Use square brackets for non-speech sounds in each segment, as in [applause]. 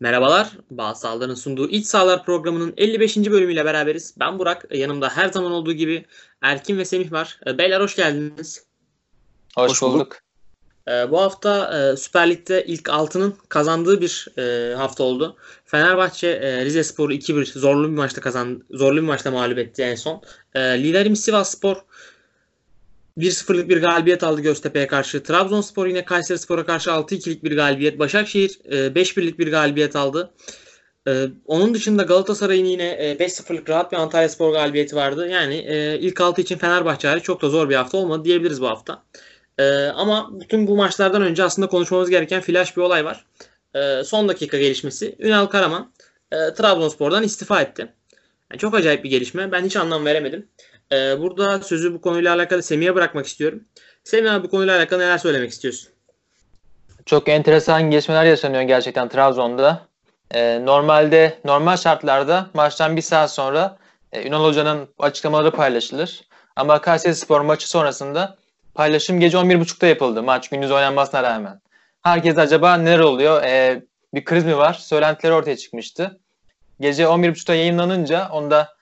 Merhabalar, Bağ Sağlar'ın sunduğu İç Sağlar programının 55. bölümüyle beraberiz. Ben Burak, yanımda her zaman olduğu gibi Erkin ve Semih var. E, beyler hoş geldiniz. Hoş, hoş bulduk. bulduk. E, bu hafta e, Süper Lig'de ilk 6'nın kazandığı bir hafta oldu. Fenerbahçe Rize Spor'u 2-1 zorlu bir maçta kazandı. Zorlu bir maçta mağlup etti en son. Liderimiz Sivas Spor 1-0'lık bir galibiyet aldı Göztepe'ye karşı. Trabzonspor yine Kayseri Spor'a karşı 6-2'lik bir galibiyet. Başakşehir 5-1'lik e, bir galibiyet aldı. E, onun dışında Galatasaray'ın yine 5-0'lık e, rahat bir Antalya Spor galibiyeti vardı. Yani ilk 6 için Fenerbahçe hariç çok da zor bir hafta olmadı diyebiliriz bu hafta. Ama bütün bu maçlardan önce aslında konuşmamız gereken flash bir olay var. Son dakika gelişmesi. Ünal Karaman Trabzonspor'dan istifa etti. Yani çok acayip bir gelişme. Ben hiç anlam veremedim. Ee, burada sözü bu konuyla alakalı Semih'e bırakmak istiyorum. Semih abi bu konuyla alakalı neler söylemek istiyorsun? Çok enteresan gelişmeler yaşanıyor gerçekten Trabzon'da. Ee, normalde normal şartlarda maçtan bir saat sonra e, Ünal Hoca'nın açıklamaları paylaşılır. Ama Kayseri Spor maçı sonrasında paylaşım gece 11.30'da yapıldı. Maç gündüz oynanmasına rağmen. Herkes acaba neler oluyor? Ee, bir kriz mi var? Söylentileri ortaya çıkmıştı. Gece 11.30'da yayınlanınca onda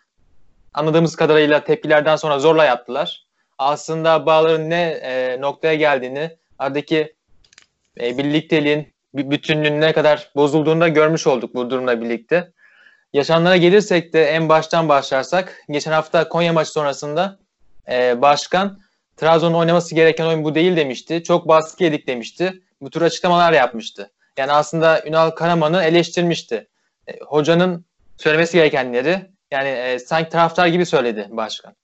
anladığımız kadarıyla tepkilerden sonra zorla yaptılar. Aslında bağların ne e, noktaya geldiğini, aradaki e, birlikteliğin, bütünlüğün ne kadar bozulduğunu da görmüş olduk bu durumla birlikte. Yaşananlara gelirsek de en baştan başlarsak, geçen hafta Konya maçı sonrasında e, başkan Trabzon'un oynaması gereken oyun bu değil demişti. Çok baskı yedik demişti. Bu tür açıklamalar yapmıştı. Yani aslında Ünal Karaman'ı eleştirmişti. E, hocanın söylemesi gerekenleri yani e, sanki taraftar gibi söyledi başkan.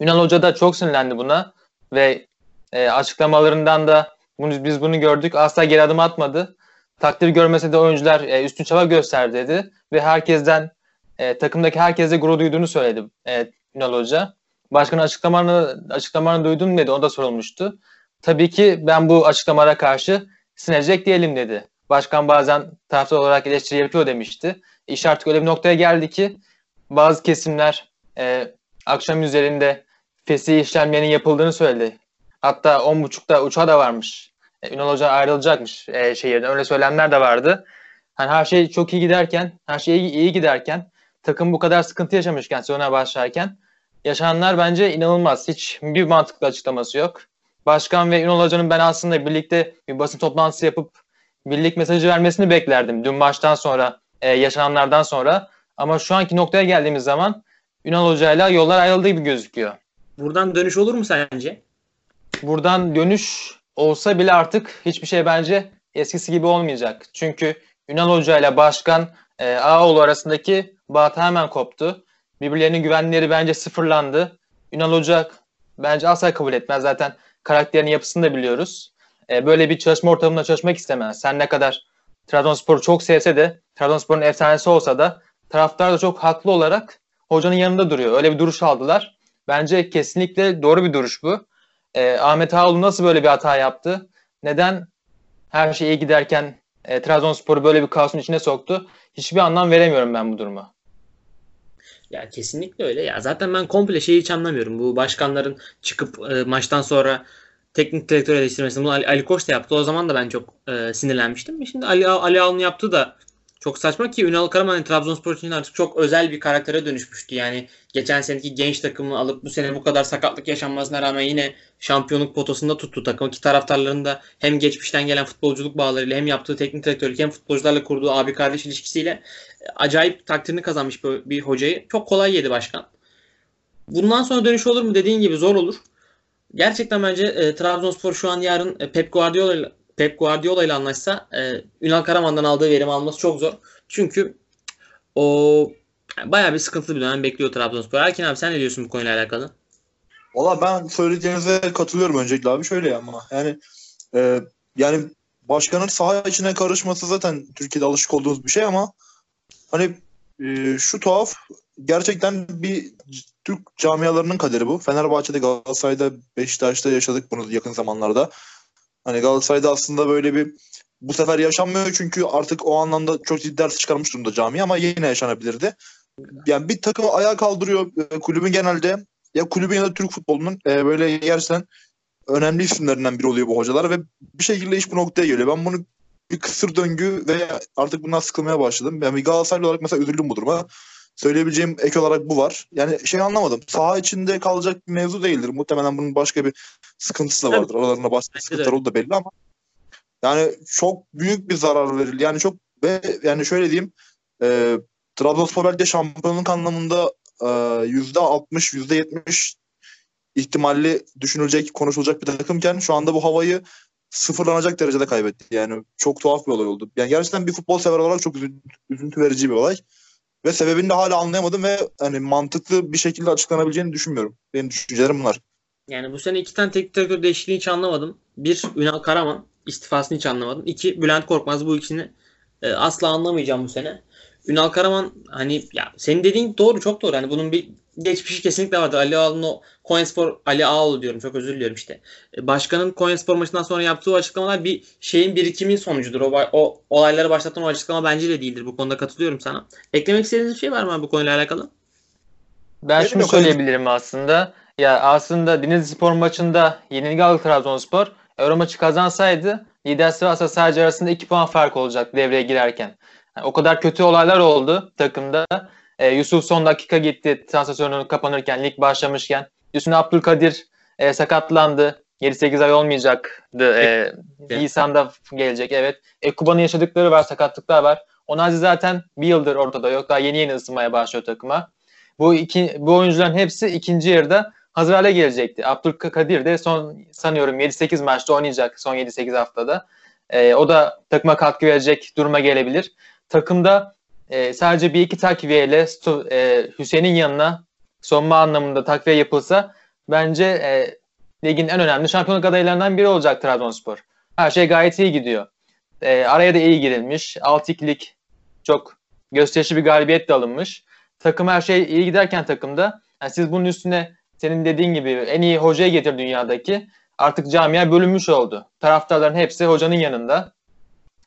Ünal Hoca da çok sinirlendi buna ve e, açıklamalarından da bunu, biz bunu gördük. Asla geri adım atmadı. Takdir görmese de oyuncular e, üstün çaba gösterdi dedi ve herkesten e, takımdaki herkese gurur duyduğunu söyledi e, Ünal Hoca. Başkanın açıklamalarını, açıklamalarını duydun dedi. O da sorulmuştu. Tabii ki ben bu açıklamalara karşı sinecek diyelim dedi. Başkan bazen taraftar olarak eleştiri yapıyor demişti. İş artık öyle bir noktaya geldi ki bazı kesimler e, akşam üzerinde fesih işlemlerinin yapıldığını söyledi. Hatta 10.30'da uçağı da varmış. E, Ünal Hoca ayrılacakmış e, şehirden. Öyle söylemler de vardı. Hani her şey çok iyi giderken, her şey iyi, iyi giderken, takım bu kadar sıkıntı yaşamışken sezona başlarken yaşananlar bence inanılmaz. Hiç bir mantıklı açıklaması yok. Başkan ve Ünal Hoca'nın ben aslında birlikte bir basın toplantısı yapıp birlik mesajı vermesini beklerdim. Dün maçtan sonra, e, yaşananlardan sonra. Ama şu anki noktaya geldiğimiz zaman Ünal Hoca'yla yollar ayrıldığı gibi gözüküyor. Buradan dönüş olur mu sence? Buradan dönüş olsa bile artık hiçbir şey bence eskisi gibi olmayacak. Çünkü Ünal Hoca ile Başkan e, Ağoğlu arasındaki bağ hemen koptu. Birbirlerinin güvenleri bence sıfırlandı. Ünal Hoca bence asla kabul etmez. Zaten karakterin yapısını da biliyoruz. E, böyle bir çalışma ortamında çalışmak istemez. Sen ne kadar Trabzonspor'u çok sevse de, Trabzonspor'un efsanesi olsa da taraftar da çok haklı olarak hocanın yanında duruyor. Öyle bir duruş aldılar. Bence kesinlikle doğru bir duruş bu. E, Ahmet Ağoğlu nasıl böyle bir hata yaptı? Neden her şey iyi giderken e, Trabzonspor'u böyle bir kaosun içine soktu? Hiçbir anlam veremiyorum ben bu duruma. Ya kesinlikle öyle. Ya zaten ben komple şeyi hiç anlamıyorum. Bu başkanların çıkıp e, maçtan sonra teknik direktör eleştirmesini bunu Ali, Ali Koç da yaptı. O zaman da ben çok e, sinirlenmiştim. Şimdi Ali Ali Ağol'un yaptığı da çok saçma ki Ünal Karaman Trabzonspor için artık çok özel bir karaktere dönüşmüştü. Yani geçen seneki genç takımını alıp bu sene bu kadar sakatlık yaşanmasına rağmen yine şampiyonluk potosunda tuttu takımı ki taraftarların da hem geçmişten gelen futbolculuk bağlarıyla hem yaptığı teknik direktörlük hem futbolcularla kurduğu abi kardeş ilişkisiyle acayip takdirini kazanmış bir hocayı çok kolay yedi başkan. Bundan sonra dönüş olur mu dediğin gibi zor olur. Gerçekten bence e, Trabzonspor şu an yarın e, Pep Guardiola Pep Guardiola ile anlaşsa e, Ünal Karaman'dan aldığı verim alması çok zor. Çünkü o bayağı bir sıkıntılı bir dönem bekliyor Trabzonspor. Erkin abi sen ne diyorsun bu konuyla alakalı? Valla ben söylediğinize katılıyorum öncelikle abi şöyle ama yani e, yani başkanın saha içine karışması zaten Türkiye'de alışık olduğumuz bir şey ama hani e, şu tuhaf gerçekten bir Türk camialarının kaderi bu. Fenerbahçe'de, Galatasaray'da, Beşiktaş'ta yaşadık bunu yakın zamanlarda. Hani Galatasaray'da aslında böyle bir bu sefer yaşanmıyor çünkü artık o anlamda çok ciddi ders çıkarmış durumda cami ama yine yaşanabilirdi. Yani bir takım ayağa kaldırıyor e, kulübün genelde ya kulübün ya da Türk futbolunun e, böyle gerçekten önemli isimlerinden biri oluyor bu hocalar ve bir şekilde iş bu noktaya geliyor. Ben bunu bir kısır döngü ve artık bundan sıkılmaya başladım. Yani bir Galatasaraylı olarak mesela üzüldüm bu duruma. Söyleyebileceğim ek olarak bu var. Yani şey anlamadım. Saha içinde kalacak bir mevzu değildir. Muhtemelen bunun başka bir sıkıntısı da vardır. Aralarında başka de sıkıntılar oldu da belli ama yani çok büyük bir zarar verildi. Yani çok ve yani şöyle diyeyim e, Trabzonspor belki de şampiyonluk anlamında e, yüzde altmış, yüzde yetmiş ihtimalli düşünülecek, konuşulacak bir takımken şu anda bu havayı sıfırlanacak derecede kaybetti. Yani çok tuhaf bir olay oldu. Yani gerçekten bir futbol sever olarak çok üzüntü, üzüntü verici bir olay. Ve sebebini de hala anlayamadım ve hani mantıklı bir şekilde açıklanabileceğini düşünmüyorum. Benim düşüncelerim bunlar. Yani bu sene iki tane teknik direktör değişikliğini hiç anlamadım. Bir Ünal Karaman istifasını hiç anlamadım. İki Bülent Korkmaz bu ikisini e, asla anlamayacağım bu sene. Ünal Karaman hani ya senin dediğin doğru çok doğru. Hani bunun bir geçmişi kesinlikle vardı. Ali Ağaoğlu'nun o Konyaspor Ali Ağaoğlu diyorum çok özür diliyorum işte. E, Başkanın Konyaspor maçından sonra yaptığı açıklamalar bir şeyin birikimin sonucudur. O, o olayları başlatan o açıklama bence de değildir. Bu konuda katılıyorum sana. Eklemek istediğiniz bir şey var mı abi bu konuyla alakalı? Ben şunu söyleyebilirim aslında. Ya aslında Denizli Spor maçında yenilgi aldı Trabzonspor. Euro maçı kazansaydı lider Sivas'la sadece arasında 2 puan fark olacak devreye girerken. Yani o kadar kötü olaylar oldu takımda. Ee, Yusuf son dakika gitti transfer kapanırken, lig başlamışken. Üstüne Abdülkadir e, sakatlandı. 7-8 ay olmayacaktı. E, Nisan'da gelecek evet. E, Kuba'nın yaşadıkları var, sakatlıklar var. Onazi zaten bir yıldır ortada yok. Daha yeni yeni ısınmaya başlıyor takıma. Bu iki bu oyuncuların hepsi ikinci yarıda hazır hale gelecekti. Abdülkadir de son sanıyorum 7-8 maçta oynayacak son 7-8 haftada. Ee, o da takıma katkı verecek duruma gelebilir. Takımda e, sadece bir iki takviyeyle Sto- e, Hüseyin'in yanına sonma anlamında takviye yapılsa bence e, ligin en önemli şampiyonluk adaylarından biri olacak Trabzonspor. Her şey gayet iyi gidiyor. E, araya da iyi girilmiş. 6-2'lik çok gösterişli bir galibiyet de alınmış takım her şey iyi giderken takımda yani siz bunun üstüne senin dediğin gibi en iyi hocayı getir dünyadaki artık camia bölünmüş oldu. Taraftarların hepsi hocanın yanında.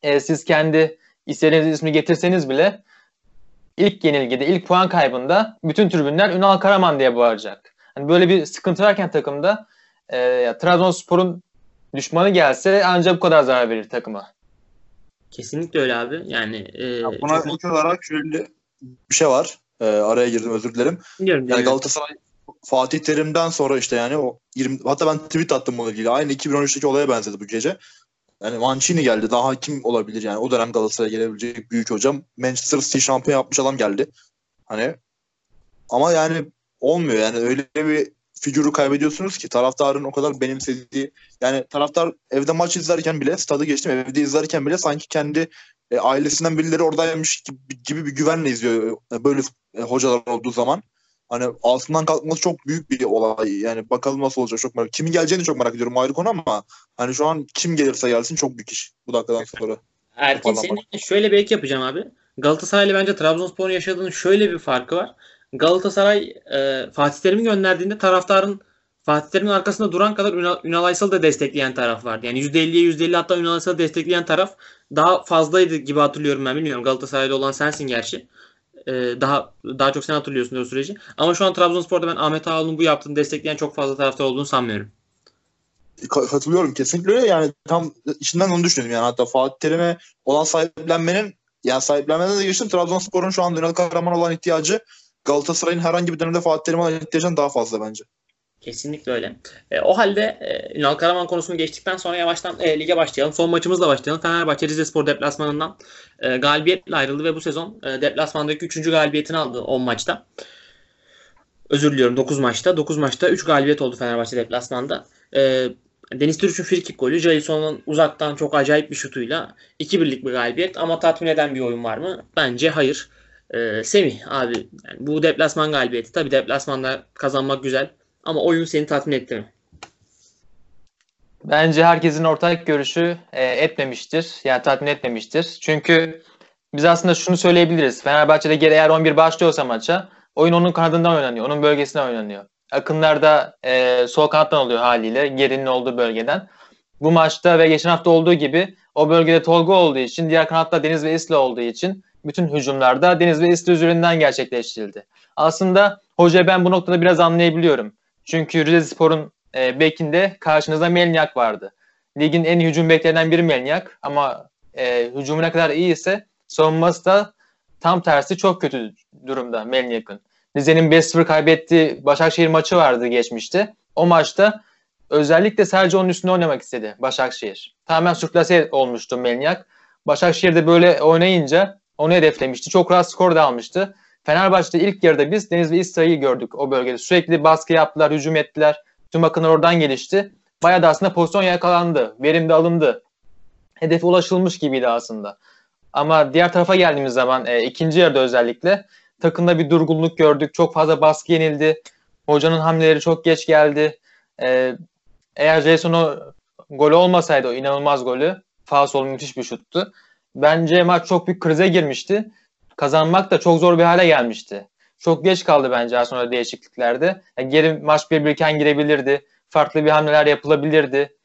E, siz kendi istediğiniz ismi getirseniz bile ilk yenilgide, ilk puan kaybında bütün tribünler Ünal Karaman diye bağıracak. Hani böyle bir sıkıntı varken takımda e, ya, Trabzonspor'un düşmanı gelse ancak bu kadar zarar verir takıma. Kesinlikle öyle abi. Yani e, Ya buna çok- ek olarak şöyle bir şey var. Ee, araya girdim özür dilerim. Biliyorum, Yani. Galatasaray Fatih Terim'den sonra işte yani o 20 hatta ben tweet attım bununla ilgili. Aynı 2013'teki olaya benzedi bu gece. Yani Mancini geldi. Daha kim olabilir yani? O dönem Galatasaray'a gelebilecek büyük hocam. Manchester City şampiyon yapmış adam geldi. Hani ama yani olmuyor yani öyle bir figürü kaybediyorsunuz ki taraftarın o kadar benimsediği yani taraftar evde maç izlerken bile stadı geçtim evde izlerken bile sanki kendi e, ailesinden birileri oradaymış gibi, gibi bir güvenle izliyor e, böyle e, hocalar olduğu zaman. Hani altından kalkması çok büyük bir olay. Yani bakalım nasıl olacak çok merak. Kimin geleceğini çok merak ediyorum ayrı konu ama hani şu an kim gelirse gelsin çok büyük iş bu dakikadan sonra. Erkin senin şöyle bir ek yapacağım abi. Galatasaray'la bence Trabzonspor'un yaşadığının şöyle bir farkı var. Galatasaray e, Fatih Terim'i gönderdiğinde taraftarın Fatih Terim'in arkasında duran kadar Ünal, Ünal Aysal'ı da destekleyen taraf vardı. Yani %50'ye %50 hatta Ünal Aysal'ı destekleyen taraf daha fazlaydı gibi hatırlıyorum ben. Bilmiyorum Galatasaray'da olan sensin gerçi. E, daha daha çok sen hatırlıyorsun o süreci. Ama şu an Trabzonspor'da ben Ahmet Ağaoğlu'nun bu yaptığını destekleyen çok fazla taraftar olduğunu sanmıyorum. Ka- katılıyorum kesinlikle yani tam içinden onu düşünüyorum yani hatta Fatih Terim'e olan sahiplenmenin yani sahiplenmeden de geçtim Trabzonspor'un şu an Ünal Karaman olan ihtiyacı Galatasaray'ın herhangi bir dönemde Fatih Terim'e olan ihtiyacından daha fazla bence. Kesinlikle öyle. E, o halde e, Ünal Karaman konusunu geçtikten sonra yavaştan e, lige başlayalım. Son maçımızla başlayalım. Fenerbahçe Rizespor deplasmanından e, galibiyetle ayrıldı ve bu sezon e, deplasmandaki 3. galibiyetini aldı 10 maçta. Özür diliyorum 9 maçta. 9 maçta 3 galibiyet oldu Fenerbahçe deplasmanda. E, Deniz Türüç'ün frikik golü, Jason'un uzaktan çok acayip bir şutuyla 2-1'lik bir galibiyet ama tatmin eden bir oyun var mı? Bence hayır. E, Semih abi yani bu deplasman galibiyeti. Tabii deplasmanda kazanmak güzel. Ama oyun seni tatmin etti mi? Bence herkesin ortak görüşü e, etmemiştir. Yani tatmin etmemiştir. Çünkü biz aslında şunu söyleyebiliriz. Fenerbahçe'de geri eğer 11 başlıyorsa maça oyun onun kanadından oynanıyor. Onun bölgesinden oynanıyor. Akınlar da e, sol kanattan oluyor haliyle. Gerinin olduğu bölgeden. Bu maçta ve geçen hafta olduğu gibi o bölgede Tolga olduğu için diğer kanatta Deniz ve İsla olduğu için bütün hücumlarda Deniz ve İsla üzerinden gerçekleştirildi. Aslında hoca ben bu noktada biraz anlayabiliyorum. Çünkü Rizespor'un e, bekinde karşınızda Melniak vardı. Ligin en hücum beklerinden biri Melniak ama e, hücumu ne kadar iyi ise savunması da tam tersi çok kötü durumda Melnyak'ın. Rize'nin 5-0 kaybettiği Başakşehir maçı vardı geçmişte. O maçta özellikle sadece onun üstünde oynamak istedi Başakşehir. Tamamen sürklase olmuştu Melnyak. Başakşehir'de böyle oynayınca onu hedeflemişti. Çok rahat skor da almıştı. Fenerbahçe'de ilk yarıda biz Deniz ve İsra'yı gördük o bölgede. Sürekli baskı yaptılar, hücum ettiler. Tüm akınlar oradan gelişti. Bayağı da aslında pozisyon yakalandı. Verim de alındı. Hedefe ulaşılmış gibiydi aslında. Ama diğer tarafa geldiğimiz zaman e, ikinci yarıda özellikle takımda bir durgunluk gördük. Çok fazla baskı yenildi. Hocanın hamleleri çok geç geldi. E, eğer Jason o golü olmasaydı o inanılmaz golü. Faul müthiş bir şuttu. Bence maç çok büyük krize girmişti. Kazanmak da çok zor bir hale gelmişti. Çok geç kaldı bence sonra değişikliklerde. Yani geri maç bir birken girebilirdi. Farklı bir hamleler yapılabilirdi.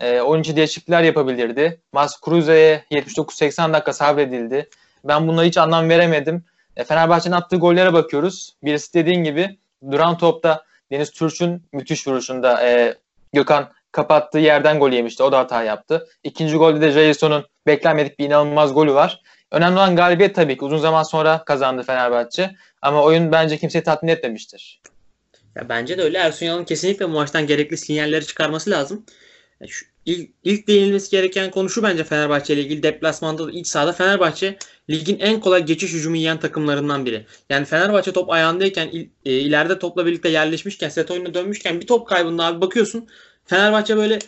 E, oyuncu değişiklikler yapabilirdi. Mas Cruze'ye 79-80 dakika sabredildi. Ben buna hiç anlam veremedim. E, Fenerbahçe'nin attığı gollere bakıyoruz. Birisi dediğin gibi duran topta Deniz Türk'ün müthiş vuruşunda e, Gökhan kapattığı yerden gol yemişti. O da hata yaptı. İkinci golde de Jason'un beklenmedik bir inanılmaz golü var. Önemli olan galibiyet tabii ki. Uzun zaman sonra kazandı Fenerbahçe. Ama oyun bence kimseyi tatmin etmemiştir. Ya bence de öyle. Ersun Yanal'ın kesinlikle maçtan gerekli sinyalleri çıkarması lazım. Şu, ilk, ilk değinilmesi gereken konu şu bence Fenerbahçe ile ilgili deplasmanda iç sahada Fenerbahçe ligin en kolay geçiş hücumu yiyen takımlarından biri. Yani Fenerbahçe top ayağındayken il, e, ileride topla birlikte yerleşmişken set oyununa dönmüşken bir top kaybında abi bakıyorsun Fenerbahçe böyle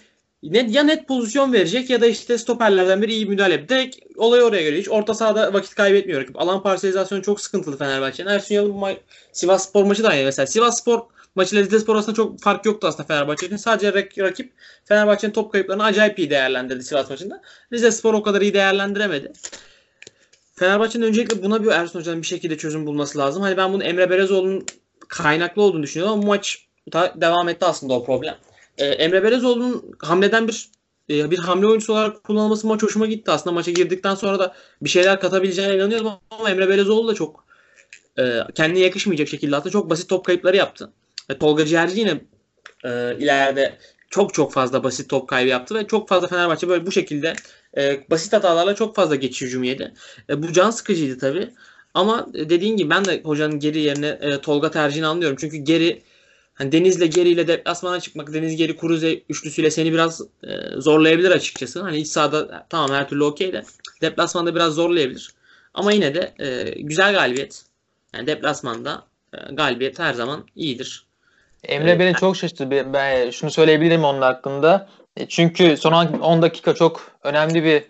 net, ya net pozisyon verecek ya da işte stoperlerden biri iyi müdahale edip direkt olayı oraya göre hiç orta sahada vakit kaybetmiyor. Alan parselizasyonu çok sıkıntılı Fenerbahçe'nin. Ersun Yanal'ın ma- Sivas Spor maçı da aynı mesela. Sivas Spor maçıyla Rizespor arasında çok fark yoktu aslında Fenerbahçe'nin. Sadece rakip Fenerbahçe'nin top kayıplarını acayip iyi değerlendirdi Sivas maçında. Rizespor o kadar iyi değerlendiremedi. Fenerbahçe'nin öncelikle buna bir Ersun Hoca'nın bir şekilde çözüm bulması lazım. Hani ben bunu Emre Belezoğlu'nun kaynaklı olduğunu düşünüyorum ama bu maç devam etti aslında o problem. Ee, Emre Belezoğlu'nun hamleden bir bir hamle oyuncusu olarak kullanılması maç hoşuma gitti. Aslında maça girdikten sonra da bir şeyler katabileceğine inanıyorum ama Emre Belezoğlu da çok e, kendine yakışmayacak şekilde hatta çok basit top kayıpları yaptı. E, Tolga Ciğerci yine e, ileride çok çok fazla basit top kaybı yaptı ve çok fazla Fenerbahçe böyle bu şekilde e, basit hatalarla çok fazla geçiş hücum yedi. E, bu can sıkıcıydı tabii. Ama dediğin gibi ben de hocanın geri yerine e, Tolga tercihini anlıyorum. Çünkü geri hani Deniz'le Geri ile deplasmana çıkmak, Deniz Geri Kuruze üçlüsüyle seni biraz e, zorlayabilir açıkçası. Hani iç sahada tamam her türlü okey de deplasmanda biraz zorlayabilir. Ama yine de e, güzel galibiyet. Yani deplasmanda e, galibiyet her zaman iyidir. Emre beni çok şaşırttı. Ben şunu söyleyebilirim onun hakkında. E, çünkü son 10 dakika çok önemli bir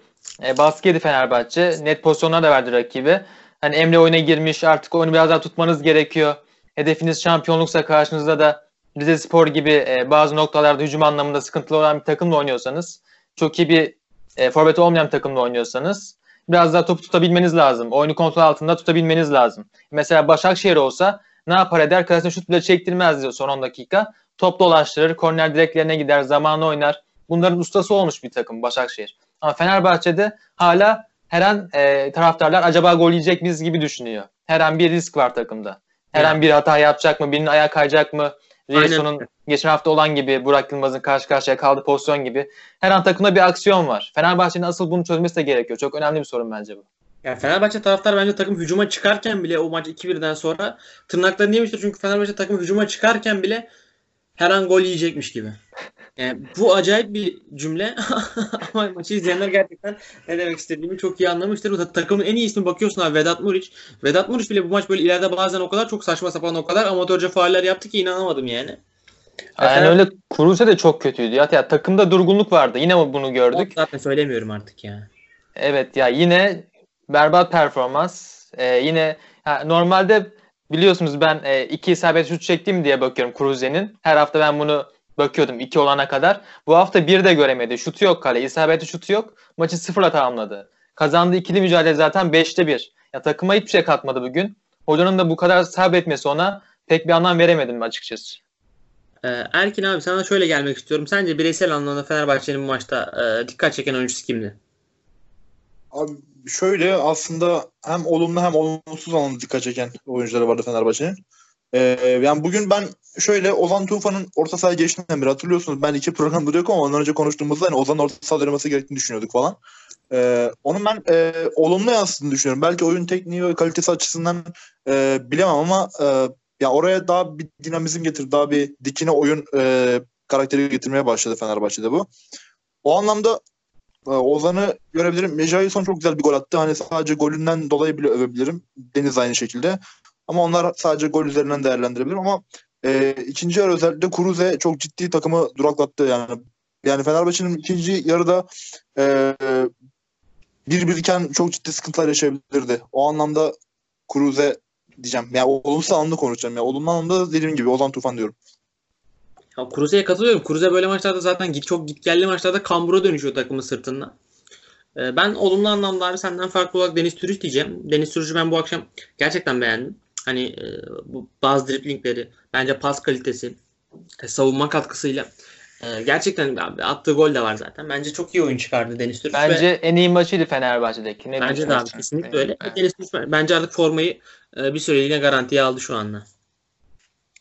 e, baskı yedi Fenerbahçe. Net pozisyonlar da verdi rakibi. Hani Emre oyuna girmiş artık oyunu biraz daha tutmanız gerekiyor. Hedefiniz şampiyonluksa karşınızda da Rize Spor gibi e, bazı noktalarda hücum anlamında sıkıntılı olan bir takımla oynuyorsanız, çok iyi bir e, forvet olmayan bir takımla oynuyorsanız biraz daha topu tutabilmeniz lazım. Oyunu kontrol altında tutabilmeniz lazım. Mesela Başakşehir olsa ne yapar eder? Kalesine şut bile çektirmez diyor son 10 dakika. Top dolaştırır, korner direklerine gider, zamanı oynar. Bunların ustası olmuş bir takım Başakşehir. Ama Fenerbahçe'de hala her an e, taraftarlar acaba gol yiyecek miyiz gibi düşünüyor. Her an bir risk var takımda. Her an bir hata yapacak mı? Birinin ayağı kayacak mı? Rieson'un geçen hafta olan gibi Burak Yılmaz'ın karşı karşıya kaldığı pozisyon gibi. Her an takımda bir aksiyon var. Fenerbahçe'nin asıl bunu çözmesi de gerekiyor. Çok önemli bir sorun bence bu. Ya Fenerbahçe taraftar bence takım hücuma çıkarken bile o maç 2-1'den sonra tırnaklarını yemiştir. Çünkü Fenerbahçe takım hücuma çıkarken bile her an gol yiyecekmiş gibi. Yani bu acayip bir cümle [laughs] ama maçı izleyenler gerçekten ne demek istediğimi çok iyi anlamıştır. Bu takımın en iyi ismi bakıyorsun abi Vedat Muriç. Vedat Muriç bile bu maç böyle ileride bazen o kadar çok saçma sapan o kadar amatörce fauller yaptı ki inanamadım yani. Yani öyle Kuruse de çok kötüydü. Ya, ya takımda durgunluk vardı. Yine bunu gördük. Zaten söylemiyorum artık ya. Evet ya yine berbat performans. Ee, yine ya, normalde biliyorsunuz ben e, iki isabet şut çektim diye bakıyorum Kruse'nin. Her hafta ben bunu bakıyordum iki olana kadar. Bu hafta bir de göremedi. Şutu yok kale. İsabeti şutu yok. Maçı sıfırla tamamladı. Kazandığı ikili mücadele zaten beşte bir. Ya takıma hiçbir şey katmadı bugün. Hocanın da bu kadar sabretmesi ona pek bir anlam veremedim açıkçası. Ee, Erkin abi sana şöyle gelmek istiyorum. Sence bireysel anlamda Fenerbahçe'nin bu maçta e, dikkat çeken oyuncusu kimdi? Abi şöyle aslında hem olumlu hem olumsuz anlamda dikkat çeken oyuncuları vardı Fenerbahçe'nin. Ee, yani bugün ben şöyle Ozan Tufan'ın orta sahaya geçtiğinden beri hatırlıyorsunuz. Ben iki programda yok ama ondan önce konuştuğumuzda hani Ozan orta sahada oynaması gerektiğini düşünüyorduk falan. Ee, onun ben e, olumlu yansıdığını düşünüyorum. Belki oyun tekniği ve kalitesi açısından e, bilemem ama e, ya oraya daha bir dinamizm getir, daha bir dikine oyun e, karakteri getirmeye başladı Fenerbahçe'de bu. O anlamda e, Ozan'ı görebilirim. Mecai son çok güzel bir gol attı. Hani sadece golünden dolayı bile övebilirim. Deniz aynı şekilde. Ama onlar sadece gol üzerinden değerlendirebilirim ama e, ikinci yarı özellikle Kuruze çok ciddi takımı duraklattı yani. Yani Fenerbahçe'nin ikinci yarıda e, bir biriken çok ciddi sıkıntılar yaşayabilirdi. O anlamda Kuruze diyeceğim. Yani olumsuz anlamda konuşacağım. Yani olumlu anlamda dediğim gibi Ozan Tufan diyorum. Ya Kruse'ye katılıyorum. Kruse böyle maçlarda zaten git çok git geldi maçlarda kambura dönüşüyor takımın sırtında. Ee, ben olumlu anlamda abi senden farklı olarak Deniz Türüç diyeceğim. Deniz Türüç'ü ben bu akşam gerçekten beğendim. Hani e, bu bazı driplingleri, bence pas kalitesi, e, savunma katkısıyla e, gerçekten abi, attığı gol de var zaten. Bence çok iyi oyun çıkardı Deniz Türüç. Bence ve, en iyi maçıydı Fenerbahçe'deki. Ne bence de abi kesinlikle öyle. Evet. Deniz Türüç bence artık formayı e, bir süreliğine garantiye aldı şu anda.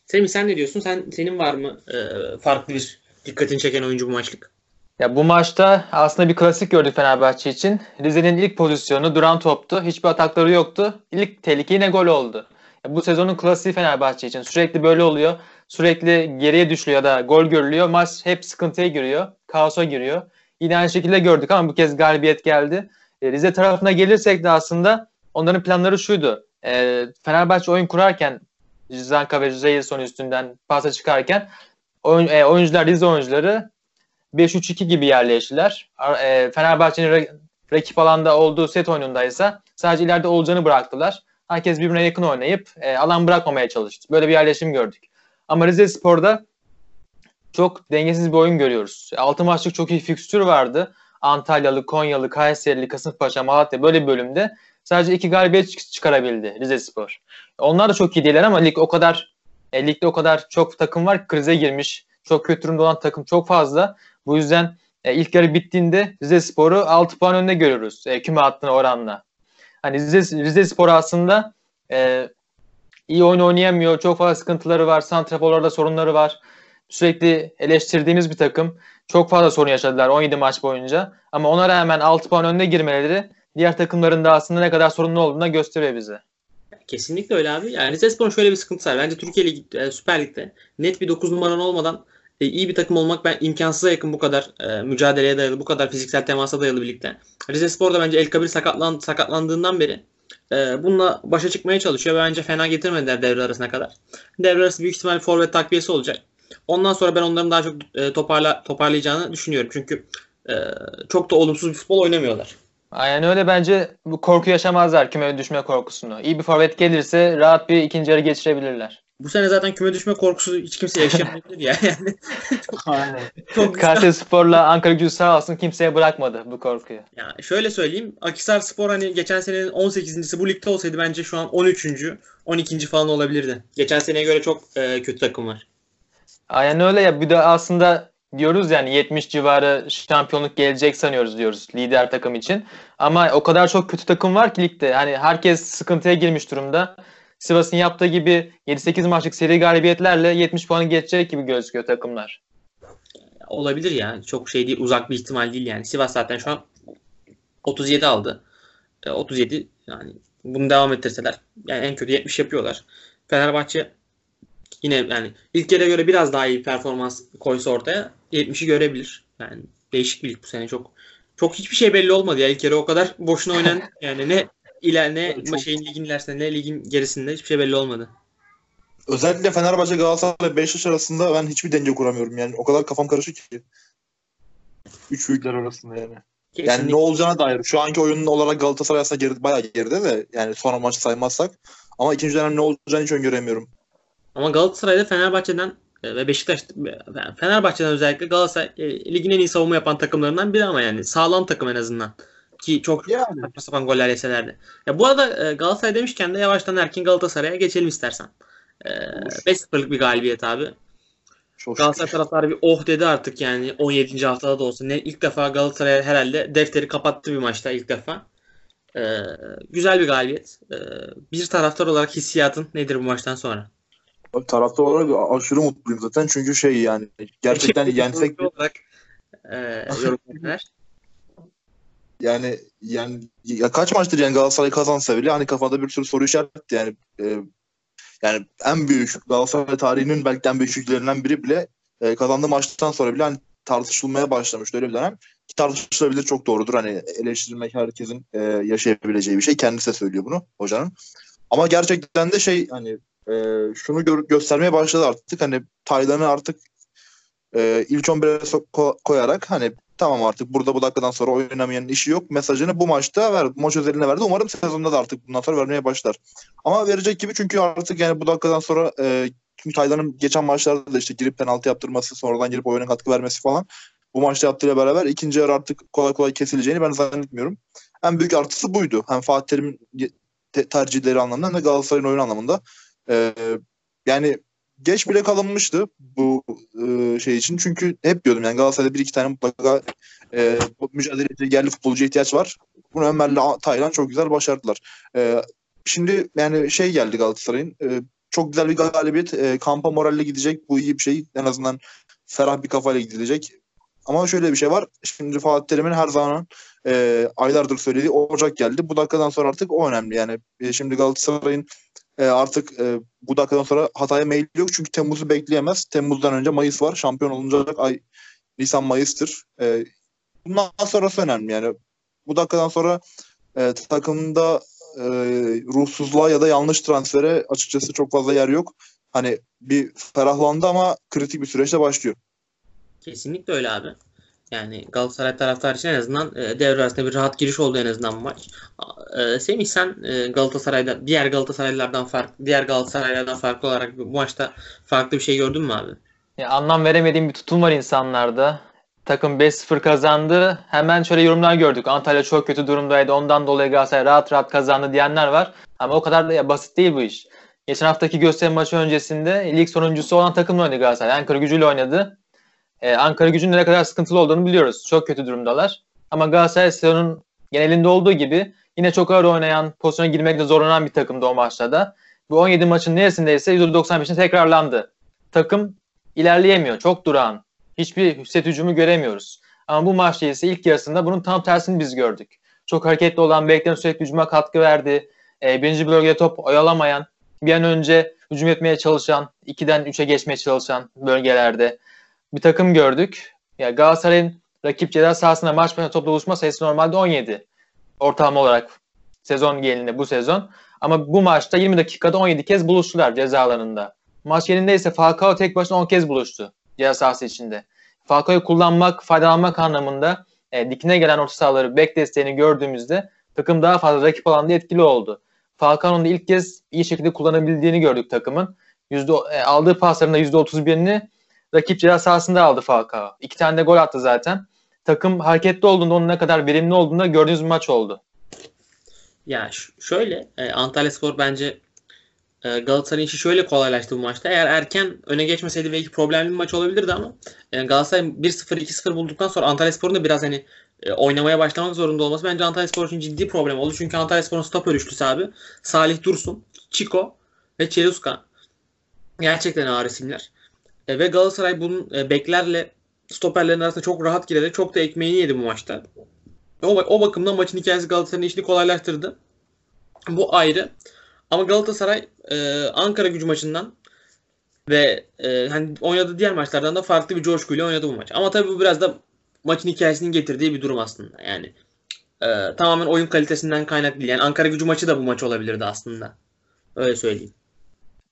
Semih sen ne diyorsun? Sen senin var mı e, farklı bir dikkatini çeken oyuncu bu maçlık? Ya bu maçta aslında bir klasik gördük Fenerbahçe için. Rize'nin ilk pozisyonu duran toptu. Hiçbir atakları yoktu. İlk tehlike yine gol oldu. Bu sezonun klasiği Fenerbahçe için. Sürekli böyle oluyor. Sürekli geriye düşülüyor da gol görülüyor. Maç hep sıkıntıya giriyor. Kaosa giriyor. Yine aynı şekilde gördük ama bu kez galibiyet geldi. E, Rize tarafına gelirsek de aslında onların planları şuydu. E, Fenerbahçe oyun kurarken Zanka ve Jailson üstünden pasa çıkarken e, oyuncular Rize oyuncuları 5-3-2 gibi yerleştiler. Fenerbahçe'nin ra- rakip alanda olduğu set oyunundaysa sadece ileride olacağını bıraktılar. Herkes birbirine yakın oynayıp e, alan bırakmamaya çalıştı. Böyle bir yerleşim gördük. Ama Rize Spor'da çok dengesiz bir oyun görüyoruz. 6 maçlık çok iyi fikstür vardı. Antalyalı, Konyalı, Kayserili, Kasımpaşa, Malatya böyle bir bölümde sadece iki galibiyet çık- çıkarabildi Rize Spor. Onlar da çok iyi değiller ama lig o kadar e, ligde o kadar çok takım var krize girmiş. Çok kötü durumda olan takım çok fazla. Bu yüzden e, ilk yarı bittiğinde Rize Spor'u 6 puan önünde görüyoruz e, küme hattına oranla. Hani Rize, Rize Spor aslında e, iyi oyun oynayamıyor. Çok fazla sıkıntıları var. Santraforlarda sorunları var. Sürekli eleştirdiğimiz bir takım. Çok fazla sorun yaşadılar 17 maç boyunca. Ama ona rağmen 6 puan önde girmeleri diğer takımların da aslında ne kadar sorunlu olduğunu gösteriyor bize. Kesinlikle öyle abi. Yani Rizespor'un şöyle bir sıkıntısı var. Bence Türkiye Ligi, e, Süper Lig'de net bir 9 numaran olmadan e, iyi bir takım olmak ben imkansıza yakın bu kadar e, mücadeleye dayalı, bu kadar fiziksel temasa dayalı birlikte. Rizespor da bence El Kabir sakatlan, sakatlandığından beri e, bununla başa çıkmaya çalışıyor. ve Bence fena getirmediler devre arasına kadar. Devre arası büyük ihtimal forvet takviyesi olacak. Ondan sonra ben onların daha çok e, toparla, toparlayacağını düşünüyorum. Çünkü e, çok da olumsuz bir futbol oynamıyorlar. Aynen öyle bence bu korku yaşamazlar küme düşme korkusunu. İyi bir forvet gelirse rahat bir ikinci yarı geçirebilirler. Bu sene zaten küme düşme korkusu hiç kimse yaşamayabilir ya. Yani [laughs] Aynen. çok Kayseri Spor'la Ankara gücü sağ olsun kimseye bırakmadı bu korkuyu. Ya şöyle söyleyeyim. Akhisar Spor hani geçen senenin 18.si bu ligde olsaydı bence şu an 13. 12. falan olabilirdi. Geçen seneye göre çok e, kötü takım var. Aynen öyle ya bir de aslında diyoruz yani 70 civarı şampiyonluk gelecek sanıyoruz diyoruz lider takım için. Ama o kadar çok kötü takım var ki ligde. Hani herkes sıkıntıya girmiş durumda. Sivas'ın yaptığı gibi 7-8 maçlık seri galibiyetlerle 70 puanı geçecek gibi gözüküyor takımlar. Olabilir ya. Çok şey değil. Uzak bir ihtimal değil yani. Sivas zaten şu an 37 aldı. E, 37 yani bunu devam ettirseler yani en kötü 70 yapıyorlar. Fenerbahçe yine yani ilk yere göre biraz daha iyi performans koysa ortaya 70'i görebilir. Yani değişik bir bu sene çok çok hiçbir şey belli olmadı ya ilk yarı o kadar boşuna oynan [laughs] yani ne iler ne Çok- şeyin ligin ilerisinde ne ligin gerisinde hiçbir şey belli olmadı. Özellikle Fenerbahçe, Galatasaray ve Beşiktaş arasında ben hiçbir denge kuramıyorum yani. O kadar kafam karışık ki. Üç büyükler arasında yani. Yani Kesinlikle. ne olacağına dair. Şu anki oyunun olarak Galatasaray aslında geri, bayağı geride de yani sonra maçı saymazsak. Ama ikinci dönem ne olacağını hiç öngöremiyorum. Ama Galatasaray'da Fenerbahçe'den e, ve Beşiktaş Fenerbahçe'den özellikle Galatasaray e, ligin en iyi savunma yapan takımlarından biri ama yani sağlam takım en azından. Ki çok Yani. saçma sapan goller yeseler de. Ya bu arada e, Galatasaray demişken de yavaştan erken Galatasaray'a geçelim istersen. E, Olur. 5-0'lık bir galibiyet abi. Çok Galatasaray şükür. taraftarı bir oh dedi artık yani 17. haftada da olsa. Ne, ilk defa Galatasaray herhalde defteri kapattı bir maçta ilk defa. E, güzel bir galibiyet. E, bir taraftar olarak hissiyatın nedir bu maçtan sonra? Taraftar olarak aşırı mutluyum zaten çünkü şey yani gerçekten yensek olarak e, [laughs] yorumlar. Yani yani ya kaç maçtır yani Galatasaray kazansa bile hani kafada bir sürü soru işareti yani e, yani en büyük Galatasaray tarihinin belki en büyük yüklerinden biri bile e, kazandığı maçtan sonra bile hani tartışılmaya başlamıştı öyle bir dönem. Ki tartışılabilir çok doğrudur. Hani eleştirilmek herkesin e, yaşayabileceği bir şey. Kendisi de söylüyor bunu hocanın. Ama gerçekten de şey hani e, şunu gö- göstermeye başladı artık. Hani Taylan'ı artık e, ilk 11'e so- koyarak hani tamam artık burada bu dakikadan sonra oynamayanın işi yok mesajını bu maçta ver. Maç özeline verdi. Umarım sezonda da artık bundan sonra vermeye başlar. Ama verecek gibi çünkü artık yani bu dakikadan sonra e, çünkü Taylan'ın geçen maçlarda da işte girip penaltı yaptırması, sonradan girip oyuna katkı vermesi falan bu maçta yaptığıyla beraber ikinci yarı artık kolay kolay kesileceğini ben zannetmiyorum. En büyük artısı buydu. Hem Fatih Terim'in tercihleri anlamında hem de Galatasaray'ın oyun anlamında. Ee, yani geç bile kalınmıştı bu e, şey için. Çünkü hep diyordum yani Galatasaray'da bir iki tane mutlaka e, mücadele edecek yerli futbolcu ihtiyaç var. Bunu Ömer'le Taylan çok güzel başardılar. E, şimdi yani şey geldi Galatasaray'ın. E, çok güzel bir galibiyet. E, kampa moralle gidecek. Bu iyi bir şey. En azından ferah bir kafayla gidilecek. Ama şöyle bir şey var. Şimdi Fatih Terim'in her zaman e, aylardır söylediği Ocak geldi. Bu dakikadan sonra artık o önemli. Yani e, şimdi Galatasaray'ın e, artık e, bu dakikadan sonra hataya meyil yok. Çünkü Temmuz'u bekleyemez. Temmuz'dan önce Mayıs var. Şampiyon olunacak ay Nisan Mayıs'tır. E, bundan sonrası önemli. Yani bu dakikadan sonra e, takımda e, ruhsuzluğa ya da yanlış transfere açıkçası çok fazla yer yok. Hani bir ferahlandı ama kritik bir süreçte başlıyor. Kesinlikle öyle abi. Yani Galatasaray taraftarı için en azından e, devre arasında bir rahat giriş oldu en azından maç. E, Semih sen e, Galatasaray'da diğer Galatasaraylılardan farklı diğer Galatasaraylardan farklı olarak bu maçta farklı bir şey gördün mü abi? Ya, anlam veremediğim bir tutum var insanlarda. Takım 5-0 kazandı. Hemen şöyle yorumlar gördük. Antalya çok kötü durumdaydı. Ondan dolayı Galatasaray rahat rahat kazandı diyenler var. Ama o kadar da ya, basit değil bu iş. Geçen haftaki gösteri maçı öncesinde lig sonuncusu olan takımla oynadı Galatasaray. Ankara gücüyle oynadı. Ee, Ankara gücünün ne kadar sıkıntılı olduğunu biliyoruz. Çok kötü durumdalar. Ama Galatasaray sezonun genelinde olduğu gibi yine çok ağır oynayan, pozisyona girmekte zorlanan bir takımdı o maçta da. Bu 17 maçın neresindeyse %95'ine tekrarlandı. Takım ilerleyemiyor. Çok durağan. Hiçbir set hücumu göremiyoruz. Ama bu maçta ise ilk yarısında bunun tam tersini biz gördük. Çok hareketli olan, bekleyen sürekli hücuma katkı verdi. E, birinci bölgede top oyalamayan, bir an önce hücum etmeye çalışan, 2'den 3'e geçmeye çalışan bölgelerde bir takım gördük. Ya Galatasaray'ın rakip ceza sahasında maç başına topla buluşma sayısı normalde 17 ortalama olarak sezon genelinde bu sezon. Ama bu maçta 20 dakikada 17 kez buluştular ceza alanında. Maç genelinde ise Falcao tek başına 10 kez buluştu ceza sahası içinde. Falcao'yu kullanmak, faydalanmak anlamında e, dikine gelen orta sahaları bek desteğini gördüğümüzde takım daha fazla rakip alanda etkili oldu. Falcao'nun da ilk kez iyi şekilde kullanabildiğini gördük takımın. Yüzde, e, aldığı pasların da %31'ini rakip ceza sahasında aldı Falcao. İki tane de gol attı zaten. Takım hareketli olduğunda onun ne kadar verimli olduğunda gördüğünüz bir maç oldu. Ya şöyle e, Antalya Spor bence e, Galatasaray'ın işi şöyle kolaylaştı bu maçta. Eğer erken öne geçmeseydi belki problemli bir maç olabilirdi ama e, Galatasaray 1-0 2-0 bulduktan sonra Antalya Spor'un da biraz hani e, oynamaya başlamak zorunda olması bence Antalya Spor için ciddi problem oldu. Çünkü Antalya Spor'un stoper üçlüsü abi Salih Dursun, Chico ve Çeluska gerçekten ağır isimler. E, ve Galatasaray bunun e, beklerle stoperlerin arasında çok rahat girerek çok da ekmeğini yedi bu maçta. O, o bakımdan maçın hikayesi Galatasaray'ın işini kolaylaştırdı. Bu ayrı. Ama Galatasaray e, Ankara gücü maçından ve e, hani oynadığı diğer maçlardan da farklı bir coşkuyla oynadı bu maç. Ama tabii bu biraz da maçın hikayesinin getirdiği bir durum aslında. Yani e, tamamen oyun kalitesinden kaynaklı. Yani Ankara gücü maçı da bu maç olabilirdi aslında. Öyle söyleyeyim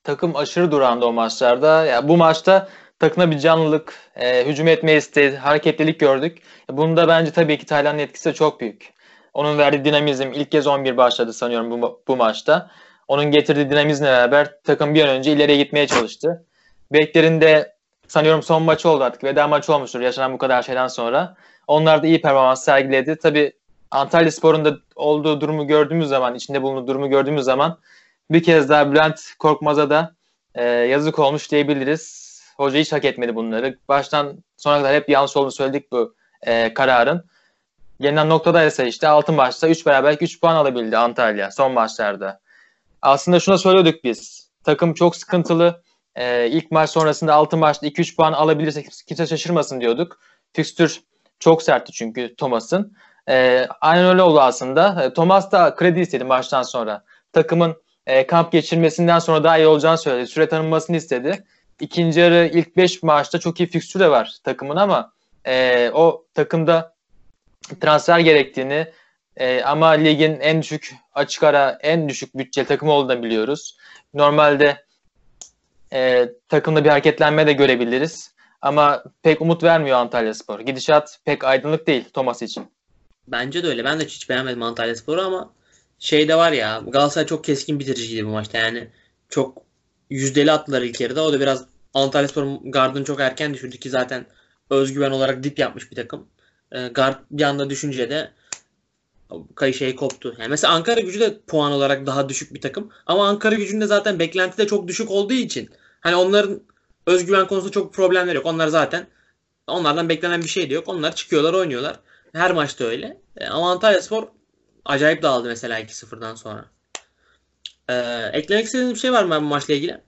takım aşırı durandı o maçlarda. Ya bu maçta takına bir canlılık, e, hücum etme isteği, hareketlilik gördük. Bunda bence tabii ki Tayland'ın etkisi de çok büyük. Onun verdiği dinamizm ilk kez 11 başladı sanıyorum bu, bu maçta. Onun getirdiği dinamizmle beraber takım bir an önce ileriye gitmeye çalıştı. Beklerin de sanıyorum son maçı oldu artık. Veda maçı olmuştur yaşanan bu kadar şeyden sonra. Onlar da iyi performans sergiledi. Tabii Antalya Spor'un da olduğu durumu gördüğümüz zaman, içinde bulunduğu durumu gördüğümüz zaman bir kez daha Bülent Korkmaz'a da e, yazık olmuş diyebiliriz. Hoca hiç hak etmedi bunları. Baştan sona kadar hep yanlış olduğunu söyledik bu e, kararın. Gelinen noktada ise işte altın maçta 3 beraber 3 puan alabildi Antalya son maçlarda. Aslında şuna söylüyorduk biz. Takım çok sıkıntılı. e, ilk maç sonrasında 6 maçta 2-3 puan alabilirse kimse şaşırmasın diyorduk. Fikstür çok sertti çünkü Thomas'ın. E, aynen öyle oldu aslında. E, Thomas da kredi istedi maçtan sonra. Takımın e, kamp geçirmesinden sonra daha iyi olacağını söyledi. Süre tanınmasını istedi. İkinci yarı ilk 5 maçta çok iyi fikstür de var takımın ama e, o takımda transfer gerektiğini e, ama ligin en düşük açık ara en düşük bütçeli takımı olduğunu biliyoruz. Normalde e, takımda bir hareketlenme de görebiliriz. Ama pek umut vermiyor Antalya Spor. Gidişat pek aydınlık değil Thomas için. Bence de öyle. Ben de hiç beğenmedim Antalya Spor'u ama şey de var ya Galatasaray çok keskin bitiriciydi bu maçta. Yani çok yüzdeli attılar ilk yarıda. O da biraz Antalya Spor'un gardını çok erken düşürdü ki zaten özgüven olarak dip yapmış bir takım. E, gard bir anda düşünce de şey koptu. Yani mesela Ankara gücü de puan olarak daha düşük bir takım. Ama Ankara gücünde zaten beklenti de çok düşük olduğu için hani onların özgüven konusunda çok problemler yok. Onlar zaten onlardan beklenen bir şey de yok. Onlar çıkıyorlar oynuyorlar. Her maçta öyle. E, ama Antalya Spor acayip dağıldı mesela 2-0'dan sonra. Ee, eklemek istediğiniz bir şey var mı bu maçla ilgili?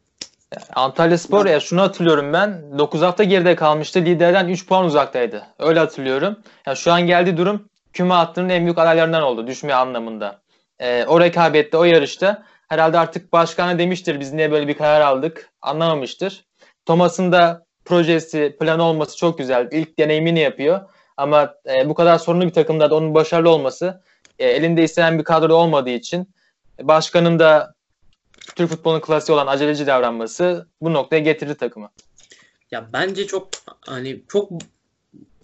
Antalya Spor ya şunu hatırlıyorum ben 9 hafta geride kalmıştı. Liderden 3 puan uzaktaydı. Öyle hatırlıyorum. Ya şu an geldiği durum küme hattının en büyük adaylarından oldu düşme anlamında. Ee, o rekabette, o yarışta herhalde artık başkanı demiştir biz niye böyle bir karar aldık anlamamıştır. Thomas'ın da projesi, planı olması çok güzel. İlk deneyimini yapıyor. Ama e, bu kadar sorunlu bir takımda da onun başarılı olması e, elinde istenen bir kadro olmadığı için başkanın da Türk futbolunun klasiği olan aceleci davranması bu noktaya getirdi takımı. Ya bence çok hani çok